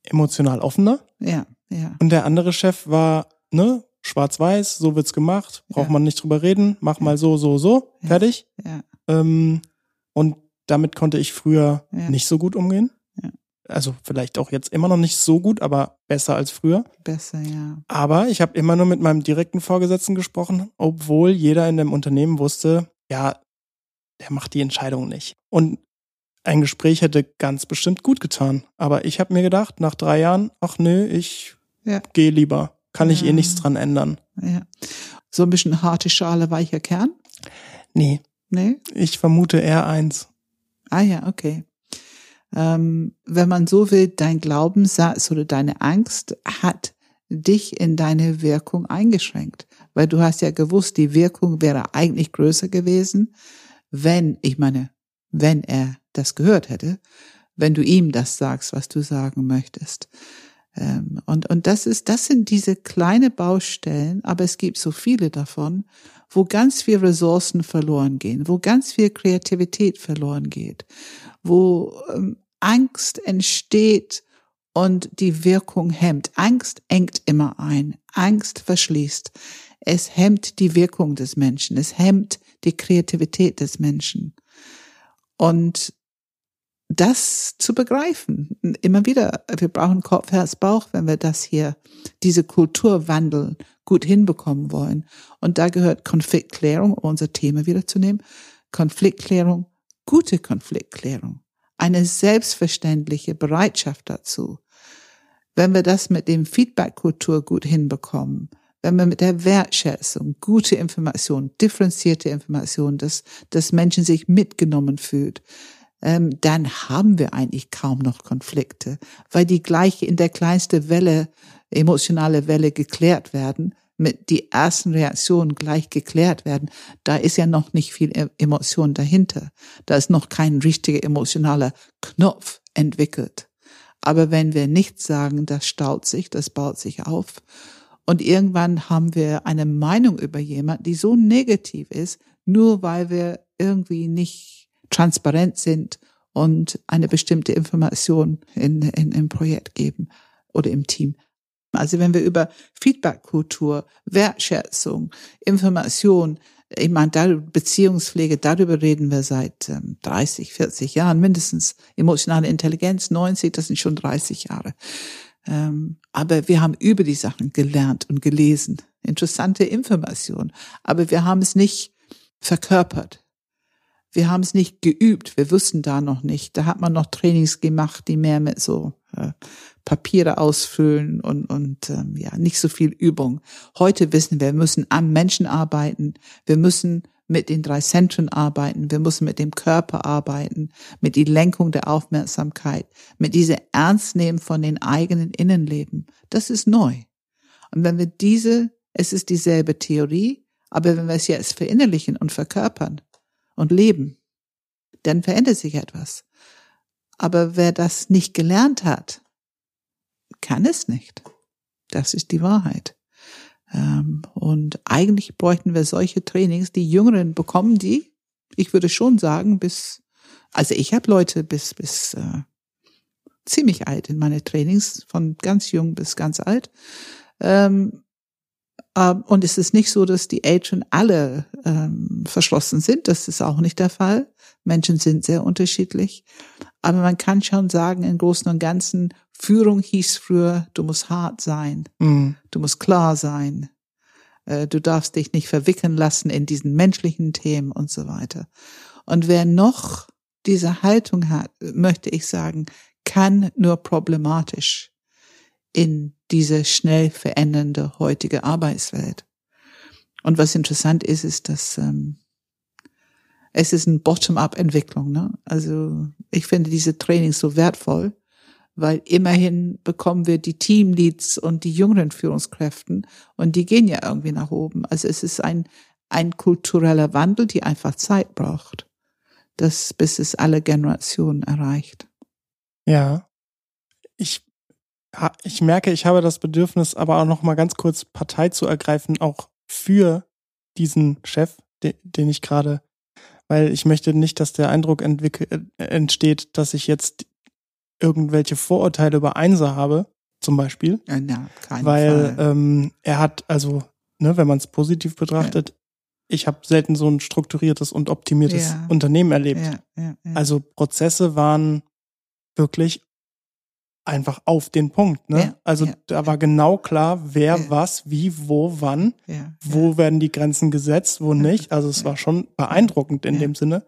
emotional offener. ja, ja, Und der andere Chef war, ne, schwarz-weiß, so wird's gemacht, braucht Ja. man nicht drüber reden, mach mal so, so, so, Ja. fertig. ja, Ähm, und damit konnte ich früher nicht so gut umgehen. Also vielleicht auch jetzt immer noch nicht so gut, aber besser als früher. besser, ja. Aber ich habe immer nur mit meinem direkten Vorgesetzten gesprochen, obwohl jeder in dem Unternehmen wusste, ja, der macht die Entscheidung nicht. Und ein Gespräch hätte ganz bestimmt gut getan. Aber ich habe mir gedacht, nach drei Jahren, ach nö, ich gehe lieber. Kann ich Ja. eh nichts dran ändern. ja. So ein bisschen harte Schale, weicher Kern? Nee, Nee? ich vermute eher eins. Ah ja, okay. Ähm, wenn man so will, dein Glaubenssatz oder deine Angst hat dich in deine Wirkung eingeschränkt. Weil du hast ja gewusst, die Wirkung wäre eigentlich größer gewesen, wenn, ich meine, wenn er das gehört hätte, wenn du ihm das sagst, was du sagen möchtest. Ähm, und, und das ist, das sind diese kleine Baustellen, aber es gibt so viele davon, wo ganz viel Ressourcen verloren gehen, wo ganz viel Kreativität verloren geht, wo ähm, Angst entsteht und die Wirkung hemmt. Angst engt immer ein. Angst verschließt. Es hemmt die Wirkung des Menschen. Es hemmt die Kreativität des Menschen. Und das zu begreifen, immer wieder, wir brauchen Kopf, Herz, Bauch, wenn wir das hier, diese Kulturwandel gut hinbekommen wollen. Und da gehört Konfliktklärung, unser Thema wiederzunehmen, Konfliktklärung, gute Konfliktklärung, eine selbstverständliche Bereitschaft dazu. Wenn wir das mit dem Feedback-Kultur gut hinbekommen, wenn wir mit der Wertschätzung, gute Information, differenzierte Information, dass, dass Menschen sich mitgenommen fühlt, ähm, dann haben wir eigentlich kaum noch Konflikte, weil die gleiche in der kleinste Welle, emotionale Welle geklärt werden, mit die ersten Reaktionen gleich geklärt werden. Da ist ja noch nicht viel E- Emotion dahinter. Da ist noch kein richtiger emotionaler Knopf entwickelt. Aber wenn wir nichts sagen, das staut sich, das baut sich auf. Und irgendwann haben wir eine Meinung über jemand, die so negativ ist, nur weil wir irgendwie nicht transparent sind und eine bestimmte Information in, in, im Projekt geben oder im Team. Also wenn wir über Feedbackkultur, Wertschätzung, Information, ich meine, da, Beziehungspflege, darüber reden wir seit ähm, 30, 40 Jahren mindestens. Emotionale Intelligenz, 90, das sind schon 30 Jahre. Ähm, aber wir haben über die Sachen gelernt und gelesen. Interessante Information. Aber wir haben es nicht verkörpert. Wir haben es nicht geübt. Wir wussten da noch nicht. Da hat man noch Trainings gemacht, die mehr mit so äh, Papiere ausfüllen und, und ähm, ja, nicht so viel Übung. Heute wissen wir, wir müssen am Menschen arbeiten. Wir müssen mit den drei Zentren arbeiten. Wir müssen mit dem Körper arbeiten, mit die Lenkung der Aufmerksamkeit, mit diese Ernst nehmen von den eigenen Innenleben. Das ist neu. Und wenn wir diese, es ist dieselbe Theorie, aber wenn wir es jetzt verinnerlichen und verkörpern und leben, dann verändert sich etwas. Aber wer das nicht gelernt hat, kann es nicht. Das ist die Wahrheit. Ähm, und eigentlich bräuchten wir solche Trainings. Die Jüngeren bekommen die. Ich würde schon sagen, bis, also ich habe Leute bis, bis äh, ziemlich alt in meine Trainings, von ganz jung bis ganz alt. Ähm, äh, und es ist nicht so, dass die Älteren alle ähm, verschlossen sind. Das ist auch nicht der Fall. Menschen sind sehr unterschiedlich. Aber man kann schon sagen, im Großen und Ganzen, Führung hieß früher, du musst hart sein, mhm. du musst klar sein, äh, du darfst dich nicht verwickeln lassen in diesen menschlichen Themen und so weiter. Und wer noch diese Haltung hat, möchte ich sagen, kann nur problematisch in diese schnell verändernde heutige Arbeitswelt. Und was interessant ist, ist, dass ähm, es ist eine Bottom-up-Entwicklung. Ne? Also ich finde diese Trainings so wertvoll, weil immerhin bekommen wir die Teamleads und die jüngeren Führungskräften und die gehen ja irgendwie nach oben. Also es ist ein, ein kultureller Wandel, die einfach Zeit braucht, das, bis es alle Generationen erreicht. Ja, ich, ich merke, ich habe das Bedürfnis, aber auch noch mal ganz kurz Partei zu ergreifen, auch für diesen Chef, den, den ich gerade weil ich möchte nicht, dass der Eindruck äh, entsteht, dass ich jetzt irgendwelche Vorurteile über Einser habe, zum Beispiel. Ja, kein weil ähm, er hat, also, ne, wenn man es positiv betrachtet, ja. ich habe selten so ein strukturiertes und optimiertes ja. Unternehmen erlebt. Also Prozesse waren wirklich einfach auf den Punkt. Ne? Ja, also ja, da war genau klar, wer was, wie, wo, wann, wo werden die Grenzen gesetzt, wo nicht. Also es war schon beeindruckend in dem Sinne.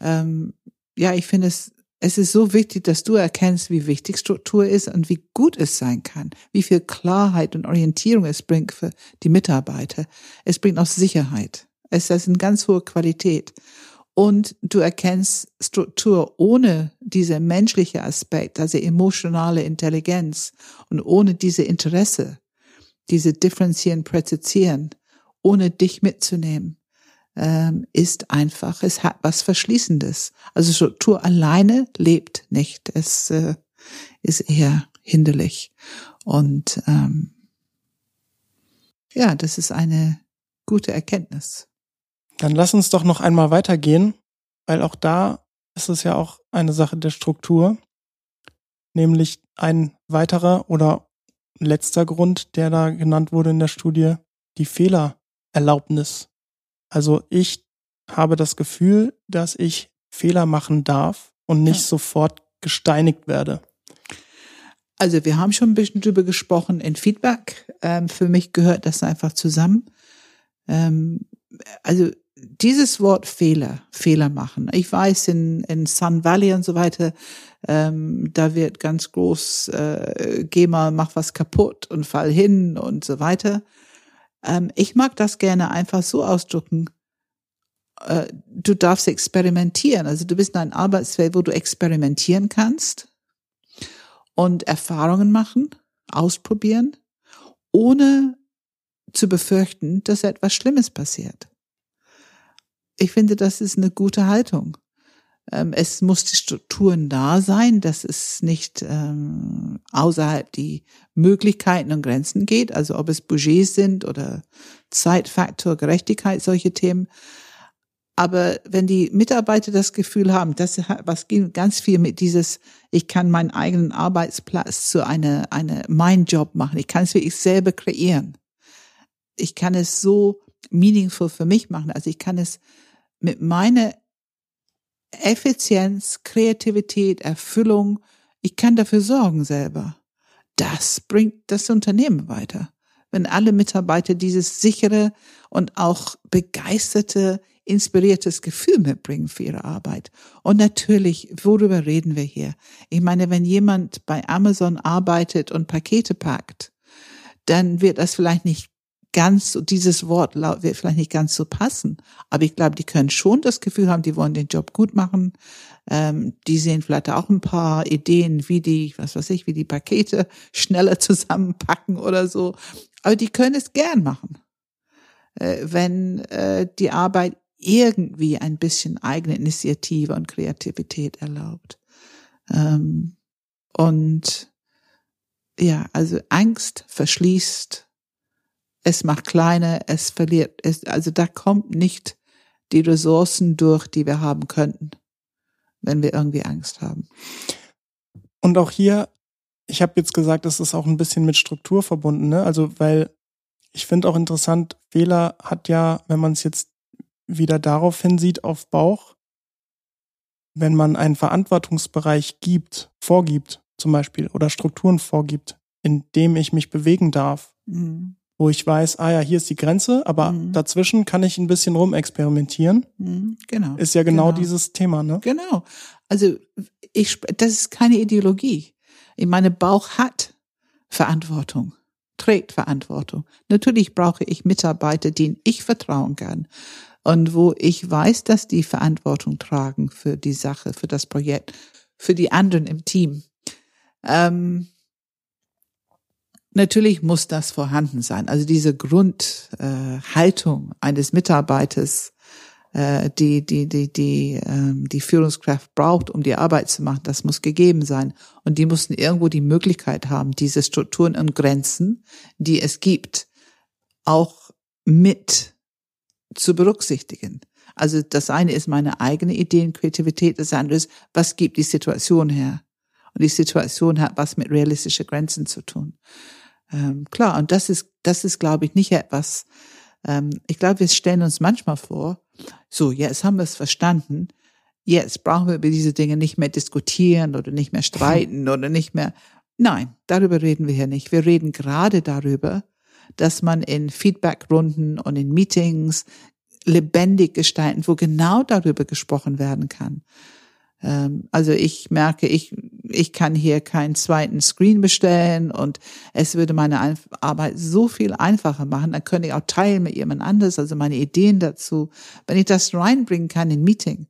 Ähm, ja, ich finde es, es ist so wichtig, dass du erkennst, wie wichtig Struktur ist und wie gut es sein kann, wie viel Klarheit und Orientierung es bringt für die Mitarbeiter. Es bringt auch Sicherheit. Es ist eine ganz hohe Qualität und du erkennst Struktur ohne diese menschliche Aspekt, also emotionale Intelligenz und ohne diese Interesse, diese differenzieren, präzisieren, ohne dich mitzunehmen, ähm, ist einfach, es hat was Verschließendes. Also Struktur alleine lebt nicht. Es äh, ist eher hinderlich. Und ähm, ja, das ist eine gute Erkenntnis. Dann lass uns doch noch einmal weitergehen, weil auch da ist es ja auch eine Sache der Struktur, nämlich ein weiterer oder letzter Grund, der da genannt wurde in der Studie, die Fehlererlaubnis. Also ich habe das Gefühl, dass ich Fehler machen darf und nicht ja. sofort gesteinigt werde. Also wir haben schon ein bisschen drüber gesprochen in Feedback. Ähm, für mich gehört das einfach zusammen. Ähm, also dieses Wort Fehler, Fehler machen. Ich weiß, in, in Sun Valley und so weiter, ähm, da wird ganz groß, äh, geh mal, mach was kaputt und fall hin und so weiter. Ähm, ich mag das gerne einfach so ausdrücken. Äh, du darfst experimentieren. Also du bist in einem Arbeitsfeld, wo du experimentieren kannst und Erfahrungen machen, ausprobieren, ohne zu befürchten, dass etwas Schlimmes passiert ich finde, das ist eine gute Haltung. Ähm, es muss die Strukturen da sein, dass es nicht ähm, außerhalb die Möglichkeiten und Grenzen geht, also ob es Budgets sind oder Zeitfaktor, Gerechtigkeit, solche Themen. Aber wenn die Mitarbeiter das Gefühl haben, das was ging ganz viel mit dieses, ich kann meinen eigenen Arbeitsplatz zu einer, eine, mein Job machen. Ich kann es wirklich selber kreieren. Ich kann es so meaningful für mich machen. Also ich kann es mit meiner Effizienz, Kreativität, Erfüllung, ich kann dafür sorgen selber. Das bringt das Unternehmen weiter. Wenn alle Mitarbeiter dieses sichere und auch begeisterte, inspiriertes Gefühl mitbringen für ihre Arbeit. Und natürlich, worüber reden wir hier? Ich meine, wenn jemand bei Amazon arbeitet und Pakete packt, dann wird das vielleicht nicht ganz, dieses Wort wird vielleicht nicht ganz so passen, aber ich glaube, die können schon das Gefühl haben, die wollen den Job gut machen. Ähm, die sehen vielleicht auch ein paar Ideen, wie die, was weiß ich, wie die Pakete (laughs) schneller zusammenpacken oder so. Aber die können es gern machen, äh, wenn äh, die Arbeit irgendwie ein bisschen eigene Initiative und Kreativität erlaubt. Ähm, und ja, also Angst verschließt es macht kleiner, es verliert, es, also da kommt nicht die Ressourcen durch, die wir haben könnten, wenn wir irgendwie Angst haben. Und auch hier, ich habe jetzt gesagt, das ist auch ein bisschen mit Struktur verbunden, ne? Also weil ich finde auch interessant, Fehler hat ja, wenn man es jetzt wieder darauf hinsieht, auf Bauch, wenn man einen Verantwortungsbereich gibt, vorgibt, zum Beispiel, oder Strukturen vorgibt, in dem ich mich bewegen darf, mhm wo ich weiß, ah ja, hier ist die Grenze, aber mhm. dazwischen kann ich ein bisschen rumexperimentieren. Mhm, genau. Ist ja genau, genau, dieses Thema, ne? Genau. Also ich, das ist keine Ideologie. Ich meine, Bauch hat Verantwortung, trägt Verantwortung. Natürlich brauche ich Mitarbeiter, denen ich vertrauen kann und wo ich weiß, dass die Verantwortung tragen für die Sache, für das Projekt, für die anderen im Team. Ähm, Natürlich muss das vorhanden sein. Also diese Grundhaltung äh, eines Mitarbeiters, äh, die die die die ähm, die Führungskraft braucht, um die Arbeit zu machen, das muss gegeben sein. Und die mussten irgendwo die Möglichkeit haben, diese Strukturen und Grenzen, die es gibt, auch mit zu berücksichtigen. Also das eine ist meine eigene Ideenkreativität, das andere ist, was gibt die Situation her? Und die Situation hat was mit realistischen Grenzen zu tun. Ähm, klar, und das ist, das ist, glaube ich, nicht etwas, ähm, ich glaube, wir stellen uns manchmal vor, so, jetzt haben wir es verstanden, jetzt brauchen wir über diese Dinge nicht mehr diskutieren oder nicht mehr streiten oder nicht mehr. Nein, darüber reden wir hier nicht. Wir reden gerade darüber, dass man in Feedbackrunden und in Meetings lebendig gestalten, wo genau darüber gesprochen werden kann. Ähm, also ich merke, ich, ich kann hier keinen zweiten Screen bestellen und es würde meine Arbeit so viel einfacher machen. Dann könnte ich auch teilen mit jemand anders, also meine Ideen dazu. Wenn ich das reinbringen kann in Meeting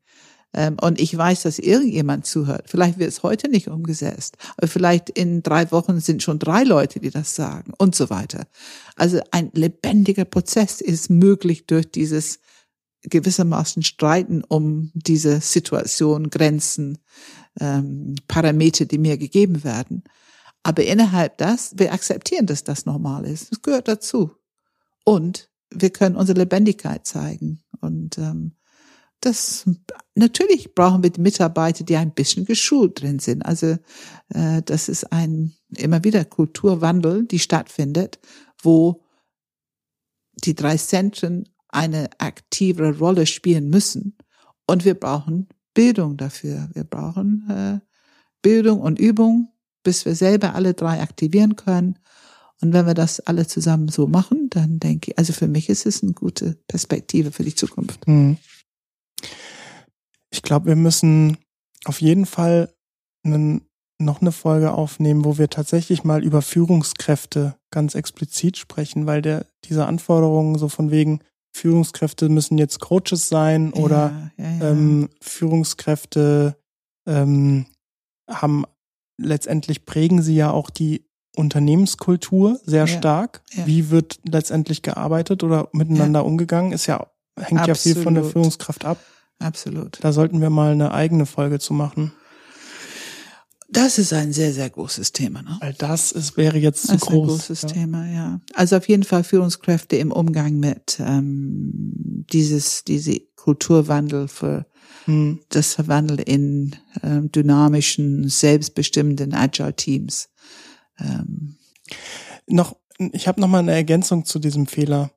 ähm, und ich weiß, dass irgendjemand zuhört, vielleicht wird es heute nicht umgesetzt, aber vielleicht in drei Wochen sind schon drei Leute, die das sagen und so weiter. Also ein lebendiger Prozess ist möglich durch dieses gewissermaßen streiten um diese Situation, Grenzen, ähm, Parameter, die mir gegeben werden. Aber innerhalb das, wir akzeptieren, dass das normal ist. Das gehört dazu. Und wir können unsere Lebendigkeit zeigen. Und ähm, das natürlich brauchen wir die Mitarbeiter, die ein bisschen geschult drin sind. Also äh, das ist ein immer wieder Kulturwandel, die stattfindet, wo die drei Zentren eine aktivere Rolle spielen müssen. Und wir brauchen Bildung dafür. Wir brauchen äh, Bildung und Übung, bis wir selber alle drei aktivieren können. Und wenn wir das alle zusammen so machen, dann denke ich, also für mich ist es eine gute Perspektive für die Zukunft. Mhm. Ich glaube, wir müssen auf jeden Fall einen, noch eine Folge aufnehmen, wo wir tatsächlich mal über Führungskräfte ganz explizit sprechen, weil der diese Anforderungen so von wegen Führungskräfte müssen jetzt Coaches sein oder ja, ja, ja. Ähm, Führungskräfte ähm, haben letztendlich prägen sie ja auch die Unternehmenskultur sehr stark. Wie wird letztendlich gearbeitet oder miteinander umgegangen? Ist ja, hängt Absolut. ja viel von der Führungskraft ab. Absolut. Da sollten wir mal eine eigene Folge zu machen. Das ist ein sehr, sehr großes Thema. Ne? Weil das ist, wäre jetzt zu das groß. ist ein großes ja. Thema, ja. Also auf jeden Fall Führungskräfte im Umgang mit ähm, dieses, diese Kulturwandel für Hm. das Verwandeln in ähm, dynamischen, selbstbestimmenden Agile Teams. Ähm, Noch, ich habe noch mal eine Ergänzung zu diesem Fehler.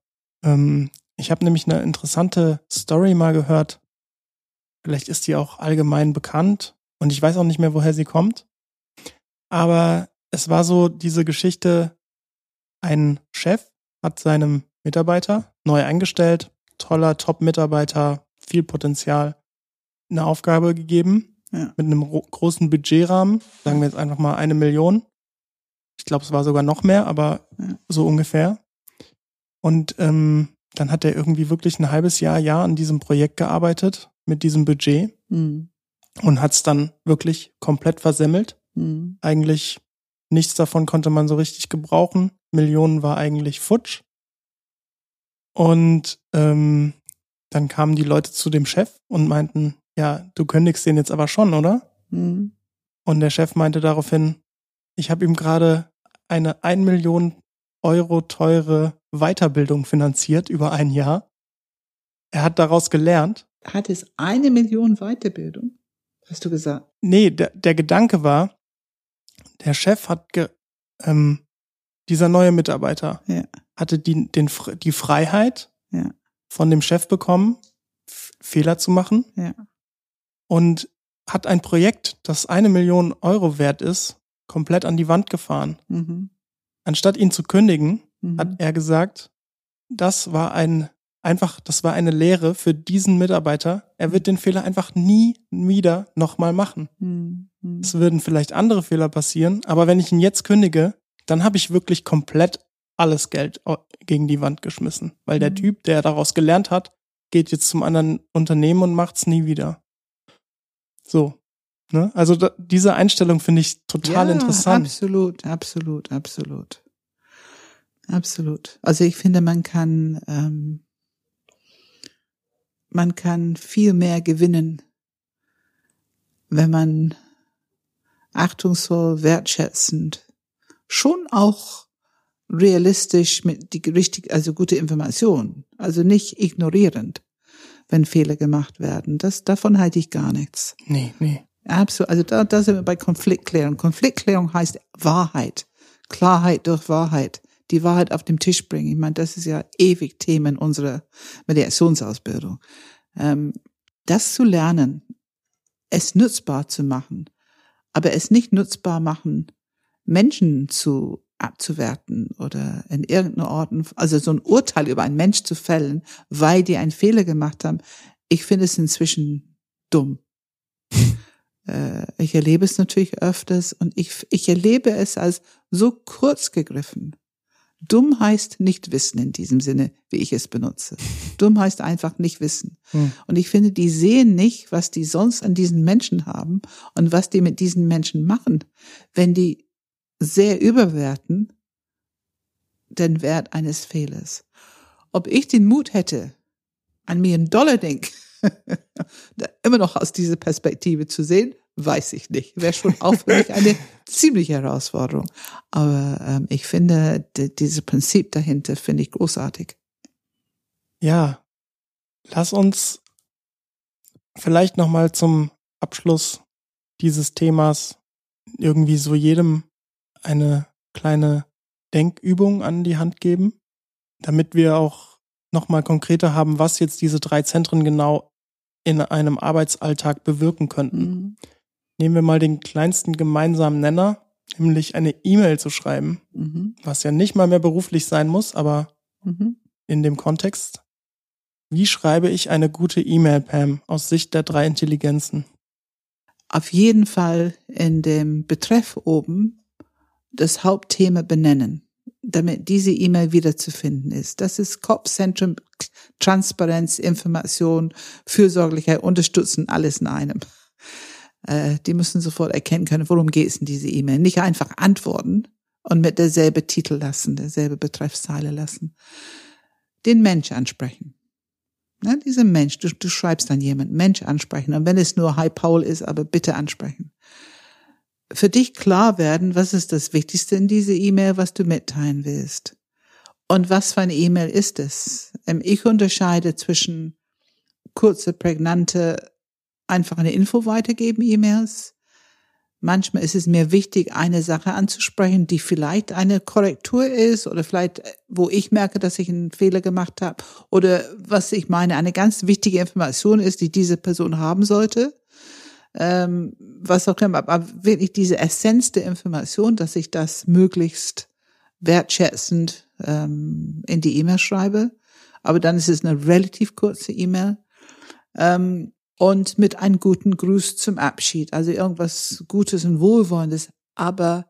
Ähm, ich habe nämlich eine interessante Story mal gehört. Vielleicht ist die auch allgemein bekannt und ich weiß auch nicht mehr, woher sie kommt. Aber es war so diese Geschichte, ein Chef hat seinem Mitarbeiter neu eingestellt, toller Top-Mitarbeiter, viel Potenzial, eine Aufgabe gegeben Ja. mit einem ro- großen Budgetrahmen, sagen wir jetzt einfach mal eine Million. Ich glaube, es war sogar noch mehr, aber Ja. so ungefähr. Und ähm, dann hat er irgendwie wirklich ein halbes Jahr, Jahr an diesem Projekt gearbeitet mit diesem Budget hm, und hat es dann wirklich komplett versemmelt. hm, Eigentlich nichts davon konnte man so richtig gebrauchen. Millionen war eigentlich futsch. Und ähm, dann kamen die Leute zu dem Chef und meinten, ja, du kündigst den jetzt aber schon, oder? hm, Und der Chef meinte daraufhin, ich habe ihm gerade eine 1 Million Euro teure Weiterbildung finanziert über ein Jahr. Er hat daraus gelernt. Hat es eine Million Weiterbildung? Hast du gesagt? Nee, der, der Gedanke war, der Chef hat ge, ähm, dieser neue Mitarbeiter Ja. hatte die, den, die Freiheit Ja. von dem Chef bekommen, F Fehler zu machen Ja. und hat ein Projekt, das eine Million Euro wert ist, komplett an die Wand gefahren. Mhm. Anstatt ihn zu kündigen, Mhm. hat er gesagt, das war ein einfach, das war eine Lehre für diesen Mitarbeiter. Er wird den Fehler einfach nie wieder nochmal machen. Mhm. Mhm. Es würden vielleicht andere Fehler passieren, aber wenn ich ihn jetzt kündige, dann habe ich wirklich komplett alles Geld gegen die Wand geschmissen, weil der Mhm. Typ, der daraus gelernt hat, geht jetzt zum anderen Unternehmen und macht's nie wieder. So, ne? Also da, diese Einstellung finde ich total ja, interessant. Absolut, absolut, absolut. Absolut. Also ich finde, man kann, ähm, man kann viel mehr gewinnen, wenn man achtungsvoll, wertschätzend, schon auch realistisch mit die richtig, also gute Information, also nicht ignorierend, wenn Fehler gemacht werden. Das, davon halte ich gar nichts. Nee, nee. Absolut. Also da, da sind wir bei Konfliktklärung. Konfliktklärung heißt Wahrheit. Klarheit durch Wahrheit. Die Wahrheit auf den Tisch bringen. Ich meine, das ist ja ewig Thema in unserer Mediationsausbildung. Ähm, das zu lernen, es nutzbar zu machen, aber es nicht nutzbar machen, Menschen zu abzuwerten oder in irgendeiner Art, also so ein Urteil über einen Mensch zu fällen, weil die einen Fehler gemacht haben. Ich finde es inzwischen dumm. (laughs) Äh, ich erlebe es natürlich öfters und ich, ich erlebe es als so kurz gegriffen. Dumm heißt nicht wissen in diesem Sinne, wie ich es benutze. (laughs) Dumm heißt einfach nicht wissen. Hm. Und ich finde, die sehen nicht, was die sonst an diesen Menschen haben und was die mit diesen Menschen machen, wenn die sehr überwerten den Wert eines Fehlers. Ob ich den Mut hätte, an mir ein Dollar-Ding (laughs) immer noch aus dieser Perspektive zu sehen, weiß ich nicht. Wäre schon auch für mich eine (laughs) ziemliche Herausforderung. Aber ähm, ich finde, die, dieses Prinzip dahinter finde ich großartig. Ja, lass uns vielleicht noch mal zum Abschluss dieses Themas irgendwie so jedem eine kleine Denkübung an die Hand geben, damit wir auch noch mal konkreter haben, was jetzt diese drei Zentren genau in einem Arbeitsalltag bewirken könnten. Mhm. Nehmen wir mal den kleinsten gemeinsamen Nenner, nämlich eine E-Mail zu schreiben, Mhm. was ja nicht mal mehr beruflich sein muss, aber Mhm. in dem Kontext. Wie schreibe ich eine gute E-Mail, Pam, aus Sicht der drei Intelligenzen? Auf jeden Fall in dem Betreff oben das Hauptthema benennen, damit diese E-Mail wiederzufinden ist. Das ist Kopfzentrum, Transparenz, Information, Fürsorglichkeit, Unterstützen, alles in einem. Äh, die müssen sofort erkennen können, worum geht es in diese E-Mail. Nicht einfach antworten und mit derselbe Titel lassen, derselbe Betreffszeile lassen. Den Mensch ansprechen. Ne, dieser Mensch, du, du schreibst dann jemand, Mensch ansprechen. Und wenn es nur Hi Paul ist, aber bitte ansprechen. für dich klar werden, was ist das Wichtigste in dieser E-Mail, was du mitteilen willst. Und was für eine E-Mail ist es? Ähm, ich unterscheide zwischen kurze, prägnante, einfach eine Info weitergeben E-Mails. Manchmal ist es mir wichtig, eine Sache anzusprechen, die vielleicht eine Korrektur ist oder vielleicht, äh, wo ich merke, dass ich einen Fehler gemacht habe oder was ich meine, eine ganz wichtige Information ist, die diese Person haben sollte. Ähm, was auch immer, aber wirklich diese Essenz der Information, dass ich das möglichst wertschätzend ähm, in die E-Mail schreibe. Aber dann ist es eine relativ kurze E-Mail. Ähm, und mit einem guten Gruß zum Abschied. Also irgendwas Gutes und Wohlwollendes. Aber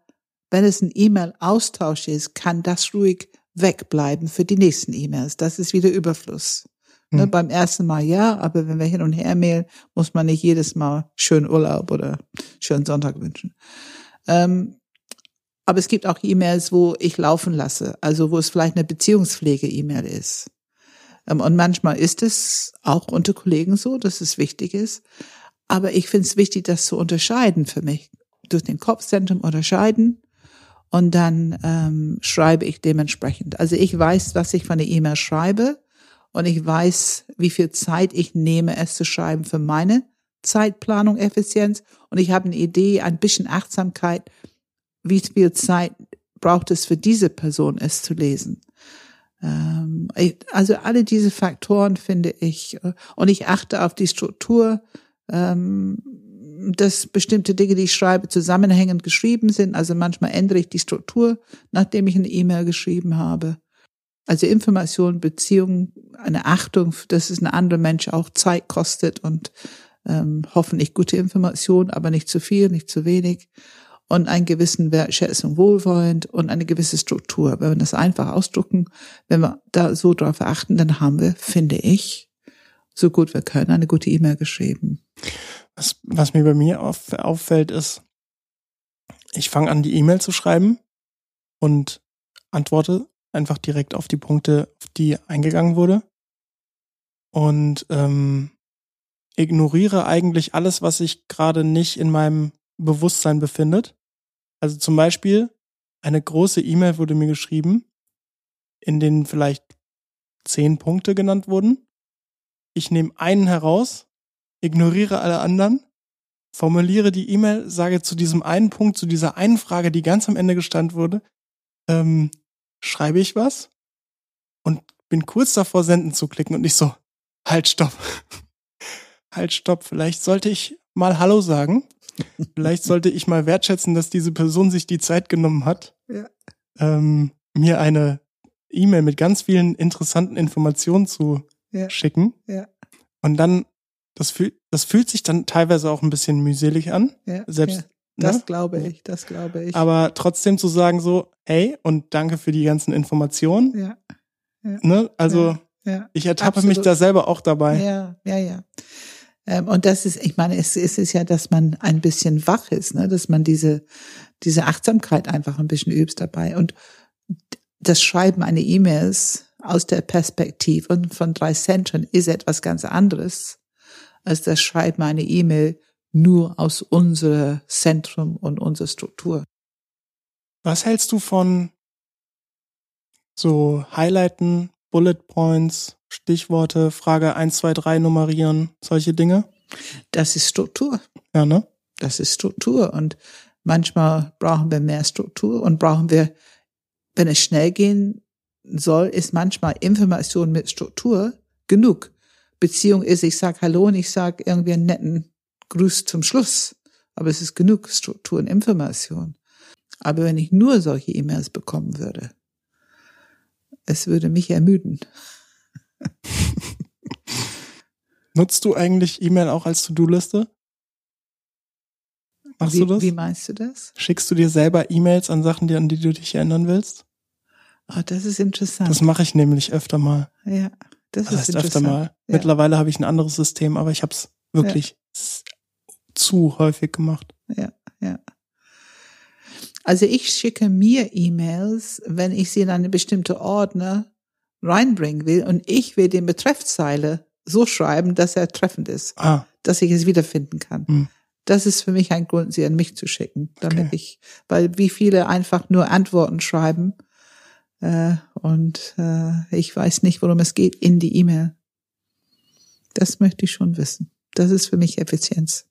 wenn es ein E-Mail-Austausch ist, kann das ruhig wegbleiben für die nächsten E-Mails. Das ist wieder Überfluss. Hm. Ne, beim ersten Mal ja, aber wenn wir hin und her mailen, muss man nicht jedes Mal schönen Urlaub oder schönen Sonntag wünschen. Ähm, aber es gibt auch E-Mails, wo ich laufen lasse, also wo es vielleicht eine Beziehungspflege-E-Mail ist. Ähm, und manchmal ist es auch unter Kollegen so, dass es wichtig ist. Aber ich finde es wichtig, das zu unterscheiden für mich. Durch den Kopfzentrum unterscheiden und dann ähm, schreibe ich dementsprechend. Also ich weiß, was ich von der E-Mail schreibe und ich weiß, wie viel Zeit ich nehme, es zu schreiben für meine Zeitplanung, Effizienz und ich habe eine Idee, ein bisschen Achtsamkeit, wie viel Zeit braucht es für diese Person, es zu lesen. Ähm, also alle diese Faktoren finde ich, äh, und ich achte auf die Struktur, ähm, dass bestimmte Dinge, die ich schreibe, zusammenhängend geschrieben sind. Also manchmal ändere ich die Struktur, nachdem ich eine E-Mail geschrieben habe. Also Information, Beziehung, eine Achtung, dass es ein anderer Mensch auch Zeit kostet und ähm, hoffentlich gute Information, aber nicht zu viel, nicht zu wenig und einen gewissen Wertschätzung wohlwollend und eine gewisse Struktur. Wenn wir das einfach ausdrucken, wenn wir da so drauf achten, dann haben wir, finde ich, so gut wir können, eine gute E-Mail geschrieben. Was, was mir bei mir auf, auffällt, ist, ich fange an, die E-Mail zu schreiben und antworte einfach direkt auf die Punkte, auf die eingegangen wurde. Und ähm, ignoriere eigentlich alles, was sich gerade nicht in meinem Bewusstsein befindet. Also zum Beispiel, eine große E-Mail wurde mir geschrieben, in denen vielleicht zehn Punkte genannt wurden. Ich nehme einen heraus, ignoriere alle anderen, formuliere die E-Mail, sage zu diesem einen Punkt, zu dieser einen Frage, die ganz am Ende gestand wurde, ähm, schreibe ich was und bin kurz davor, senden zu klicken und ich so, halt, stopp. (laughs) halt, stopp. Vielleicht sollte ich mal Hallo sagen. (laughs) Vielleicht sollte ich mal wertschätzen, dass diese Person sich die Zeit genommen hat, ja. ähm, mir eine E-Mail mit ganz vielen interessanten Informationen zu ja. schicken. Ja. Und dann, das, fühlt, das fühlt sich dann teilweise auch ein bisschen mühselig an. Ja. Selbst, ja. Das ne? glaube ich, das glaube ich. Aber trotzdem zu sagen so, hey, und danke für die ganzen Informationen. Ja. ja. Ne? Also, ja. ich ertappe Absolut. mich da selber auch dabei. Ja, ja, ja. Ähm, und das ist, ich meine, es, es ist ja, dass man ein bisschen wach ist, ne? dass man diese, diese Achtsamkeit einfach ein bisschen übt dabei. Und das Schreiben einer E-Mails aus der Perspektive von drei Zentren ist etwas ganz anderes als das Schreiben einer E-Mail nur aus unserem Zentrum und unserer Struktur. Was hältst du von so Highlighten, Bullet Points, Stichworte, Frage 1, 2, 3 nummerieren, solche Dinge? Das ist Struktur. Ja, ne? Das ist Struktur. Und manchmal brauchen wir mehr Struktur und brauchen wir, wenn es schnell gehen soll, ist manchmal Information mit Struktur genug. Beziehung ist, ich sag Hallo und ich sag irgendwie einen netten Gruß zum Schluss. Aber es ist genug Struktur und Information. Aber wenn ich nur solche E-Mails bekommen würde, es würde mich ermüden. (laughs) Nutzt du eigentlich E-Mail auch als To-Do-Liste? Machst wie, du das? Wie meinst du das? Schickst du dir selber E-Mails an Sachen, an die du dich erinnern willst? Ah, oh, das ist interessant. Das mache ich nämlich öfter mal. Ja, das, das ist heißt öfter mal. Ja. Mittlerweile habe ich ein anderes System, aber ich habe es wirklich ja. zu häufig gemacht. Ja, ja. Also ich schicke mir E-Mails, wenn ich sie in eine bestimmte Ordner reinbringen will und ich will den Betreffzeile so schreiben, dass er treffend ist, ah. dass ich es wiederfinden kann. Hm. Das ist für mich ein Grund, sie an mich zu schicken, damit okay. ich, weil wie viele einfach nur Antworten schreiben äh, und äh, ich weiß nicht, worum es geht in die E-Mail. Das möchte ich schon wissen. Das ist für mich Effizienz.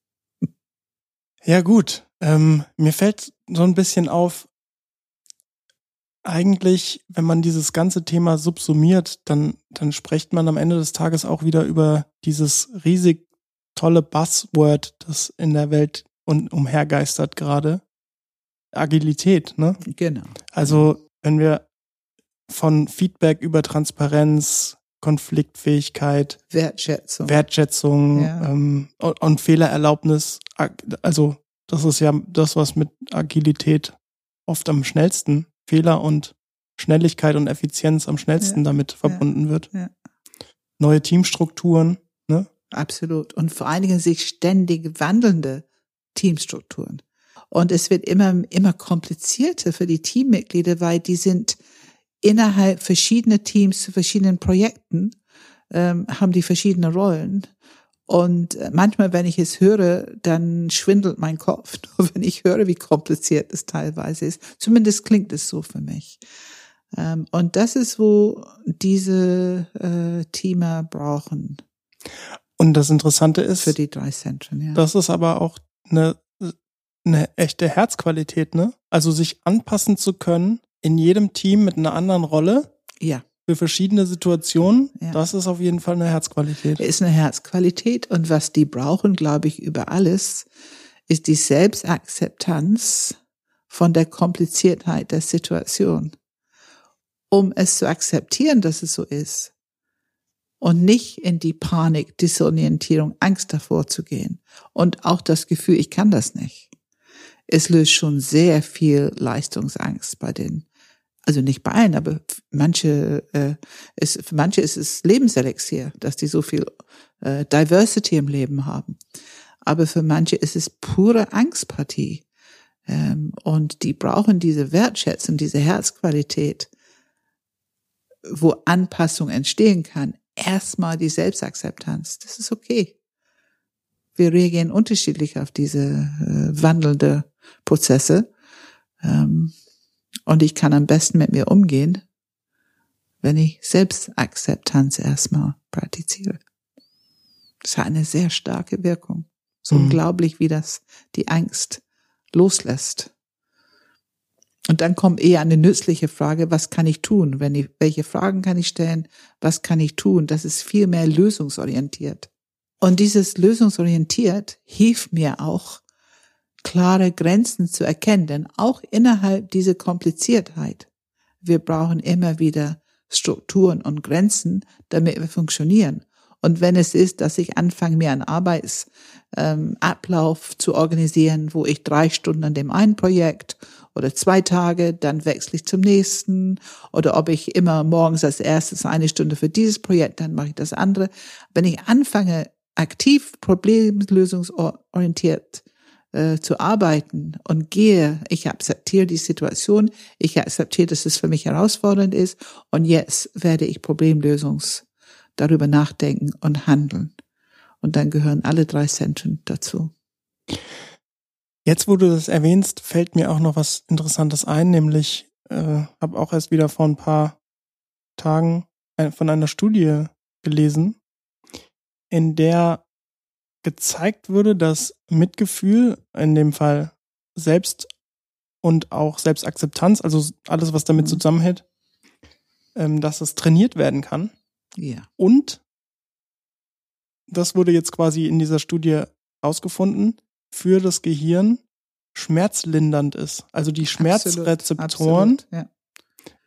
Ja gut, ähm, mir fällt so ein bisschen auf, eigentlich, wenn man dieses ganze Thema subsumiert, dann, dann spricht man am Ende des Tages auch wieder über dieses riesig tolle Buzzword, das in der Welt und umhergeistert gerade. Agilität, ne? Genau. Also, wenn wir von Feedback über Transparenz, Konfliktfähigkeit, Wertschätzung, Wertschätzung ja. ähm, und, und Fehlererlaubnis, also das ist ja das, was mit Agilität oft am schnellsten Fehler und Schnelligkeit und Effizienz am schnellsten ja, damit verbunden ja, wird. Ja. Neue Teamstrukturen, ne? Absolut. Und vor allen Dingen sich ständig wandelnde Teamstrukturen. Und es wird immer, immer komplizierter für die Teammitglieder, weil die sind innerhalb verschiedener Teams zu verschiedenen Projekten, ähm, haben die verschiedene Rollen. Und äh, manchmal, wenn ich es höre, dann schwindelt mein Kopf, (laughs) nur wenn ich höre, wie kompliziert es teilweise ist. Zumindest klingt es so für mich. Ähm, und das ist, wo diese äh, Teamer brauchen. Und das Interessante ist, für die drei Zentren, ja. das ist aber auch eine, eine echte Herzqualität, ne? Also sich anpassen zu können in jedem Team mit einer anderen Rolle. Ja für verschiedene Situationen. Ja. Das ist auf jeden Fall eine Herzqualität. Ist eine Herzqualität und was die brauchen, glaube ich, über alles, ist die Selbstakzeptanz von der Kompliziertheit der Situation. Um es zu akzeptieren, dass es so ist. Und nicht in die Panik, Disorientierung, Angst davor zu gehen. Und auch das Gefühl, ich kann das nicht. Es löst schon sehr viel Leistungsangst bei den also nicht bei allen, aber manche, äh, ist, für manche ist es Lebenselixier, dass die so viel äh, Diversity im Leben haben. Aber für manche ist es pure Angstpartie. Ähm, und die brauchen diese Wertschätzung, diese Herzqualität, wo Anpassung entstehen kann. Erstmal die Selbstakzeptanz. Das ist okay. Wir reagieren unterschiedlich auf diese äh, wandelnde Prozesse. Ähm, und ich kann am besten mit mir umgehen, wenn ich Selbstakzeptanz erstmal praktiziere. Das hat eine sehr starke Wirkung. So mhm. unglaublich, wie das die Angst loslässt. Und dann kommt eher eine nützliche Frage, was kann ich tun? Wenn ich, welche Fragen kann ich stellen? Was kann ich tun? Das ist viel mehr lösungsorientiert. Und dieses lösungsorientiert hilft mir auch, klare Grenzen zu erkennen, denn auch innerhalb dieser Kompliziertheit, wir brauchen immer wieder Strukturen und Grenzen, damit wir funktionieren. Und wenn es ist, dass ich anfange, mir einen Arbeitsablauf ähm, zu organisieren, wo ich drei Stunden an dem einen Projekt oder zwei Tage, dann wechsle ich zum nächsten. Oder ob ich immer morgens als erstes eine Stunde für dieses Projekt, dann mache ich das andere. Wenn ich anfange, aktiv problemlösungsorientiert äh, zu arbeiten und gehe, ich akzeptiere die Situation, ich akzeptiere, dass es für mich herausfordernd ist und jetzt werde ich Problemlösungs darüber nachdenken und handeln. Und dann gehören alle drei Zentren dazu. Jetzt, wo du das erwähnst, fällt mir auch noch was Interessantes ein, nämlich äh, habe auch erst wieder vor ein paar Tagen von einer Studie gelesen, in der gezeigt würde, dass Mitgefühl, in dem Fall Selbst und auch Selbstakzeptanz, also alles, was damit mhm. zusammenhält, ähm, dass es trainiert werden kann. Ja. Und das wurde jetzt quasi in dieser Studie rausgefunden, für das Gehirn schmerzlindernd ist. Also die Schmerzrezeptoren, absolut, absolut, ja.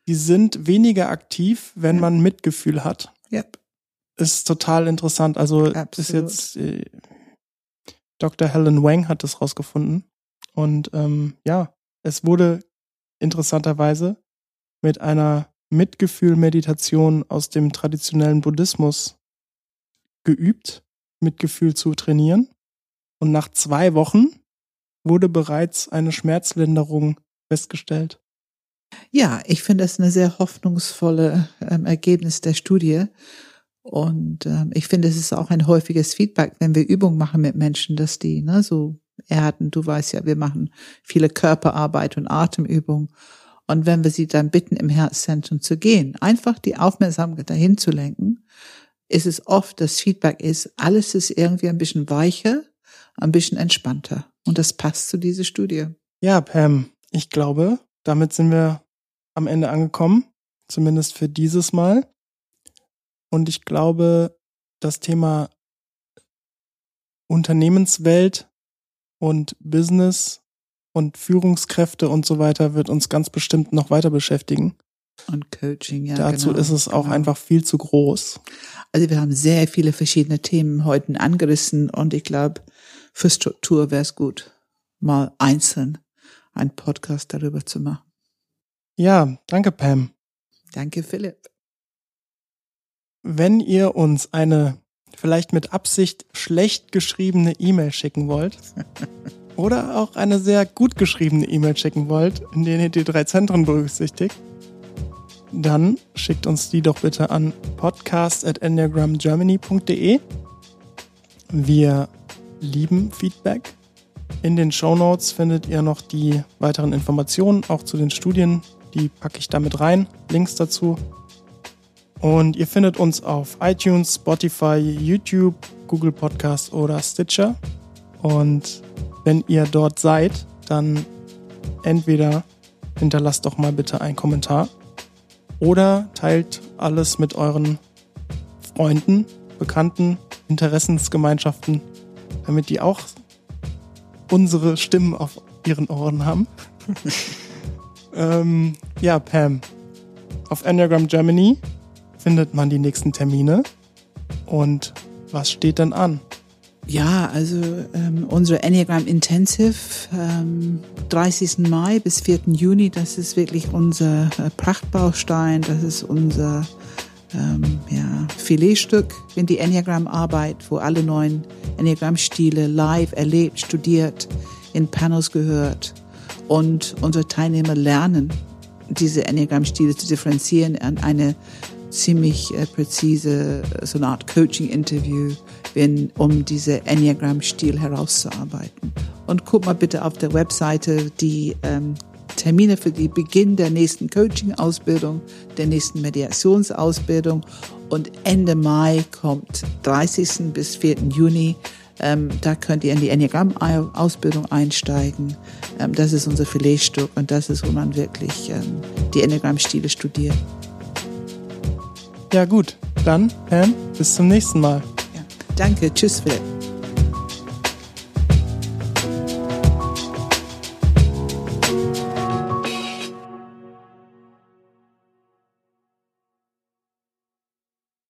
die sind weniger aktiv, wenn ja. man Mitgefühl hat. Yep ist total interessant. Also Absolut. ist jetzt äh, Dr. Helen Wang hat das rausgefunden. Und ähm, ja, es wurde interessanterweise mit einer Mitgefühl-Meditation aus dem traditionellen Buddhismus geübt, Mitgefühl zu trainieren. Und nach zwei Wochen wurde bereits eine Schmerzlinderung festgestellt. Ja, ich finde das eine sehr hoffnungsvolle ähm, Ergebnis der Studie. Und ähm, ich finde, es ist auch ein häufiges Feedback, wenn wir Übungen machen mit Menschen, dass die ne, so Erden. Du weißt ja, wir machen viele Körperarbeit und Atemübungen. Und wenn wir sie dann bitten, im Herzzentrum zu gehen, einfach die Aufmerksamkeit dahin zu lenken, ist es oft, das Feedback ist, alles ist irgendwie ein bisschen weicher, ein bisschen entspannter. Und das passt zu dieser Studie. Ja, Pam, ich glaube, damit sind wir am Ende angekommen, zumindest für dieses Mal. Und ich glaube, das Thema Unternehmenswelt und Business und Führungskräfte und so weiter wird uns ganz bestimmt noch weiter beschäftigen. Und Coaching, ja. Dazu genau, ist es auch genau. einfach viel zu groß. Also wir haben sehr viele verschiedene Themen heute angerissen und ich glaube, für Struktur wäre es gut, mal einzeln einen Podcast darüber zu machen. Ja, danke Pam. Danke, Philipp. Wenn ihr uns eine vielleicht mit Absicht schlecht geschriebene E-Mail schicken wollt (laughs) oder auch eine sehr gut geschriebene E-Mail schicken wollt, in der ihr die drei Zentren berücksichtigt, dann schickt uns die doch bitte an podcast@enneagramgermany.de. Wir lieben Feedback. In den Show Notes findet ihr noch die weiteren Informationen, auch zu den Studien. Die packe ich damit rein. Links dazu. Und ihr findet uns auf iTunes, Spotify, YouTube, Google Podcast oder Stitcher. Und wenn ihr dort seid, dann entweder hinterlasst doch mal bitte einen Kommentar oder teilt alles mit euren Freunden, Bekannten, Interessensgemeinschaften, damit die auch unsere Stimmen auf ihren Ohren haben. (laughs) ähm, ja, Pam. Auf Enneagram Germany findet man die nächsten Termine. Und was steht denn an? Ja, also ähm, unsere Enneagram Intensive, ähm, 30. Mai bis 4. Juni, das ist wirklich unser äh, Prachtbaustein, das ist unser ähm, ja, Filetstück in die Enneagram-Arbeit, wo alle neuen Enneagram-Stile live erlebt, studiert, in Panels gehört und unsere Teilnehmer lernen, diese Enneagram-Stile zu differenzieren an eine ziemlich äh, präzise, äh, so eine Art Coaching-Interview, um diese Enneagram-Stil herauszuarbeiten. Und guck mal bitte auf der Webseite die ähm, Termine für die Beginn der nächsten Coaching-Ausbildung, der nächsten Mediationsausbildung. Und Ende Mai kommt 30. bis 4. Juni. Ähm, da könnt ihr in die Enneagram-Ausbildung einsteigen. Ähm, das ist unser Filetstück und das ist, wo man wirklich ähm, die Enneagram-Stile studiert. Ja gut, dann Pam, bis zum nächsten Mal. Ja. Danke, tschüss Philipp.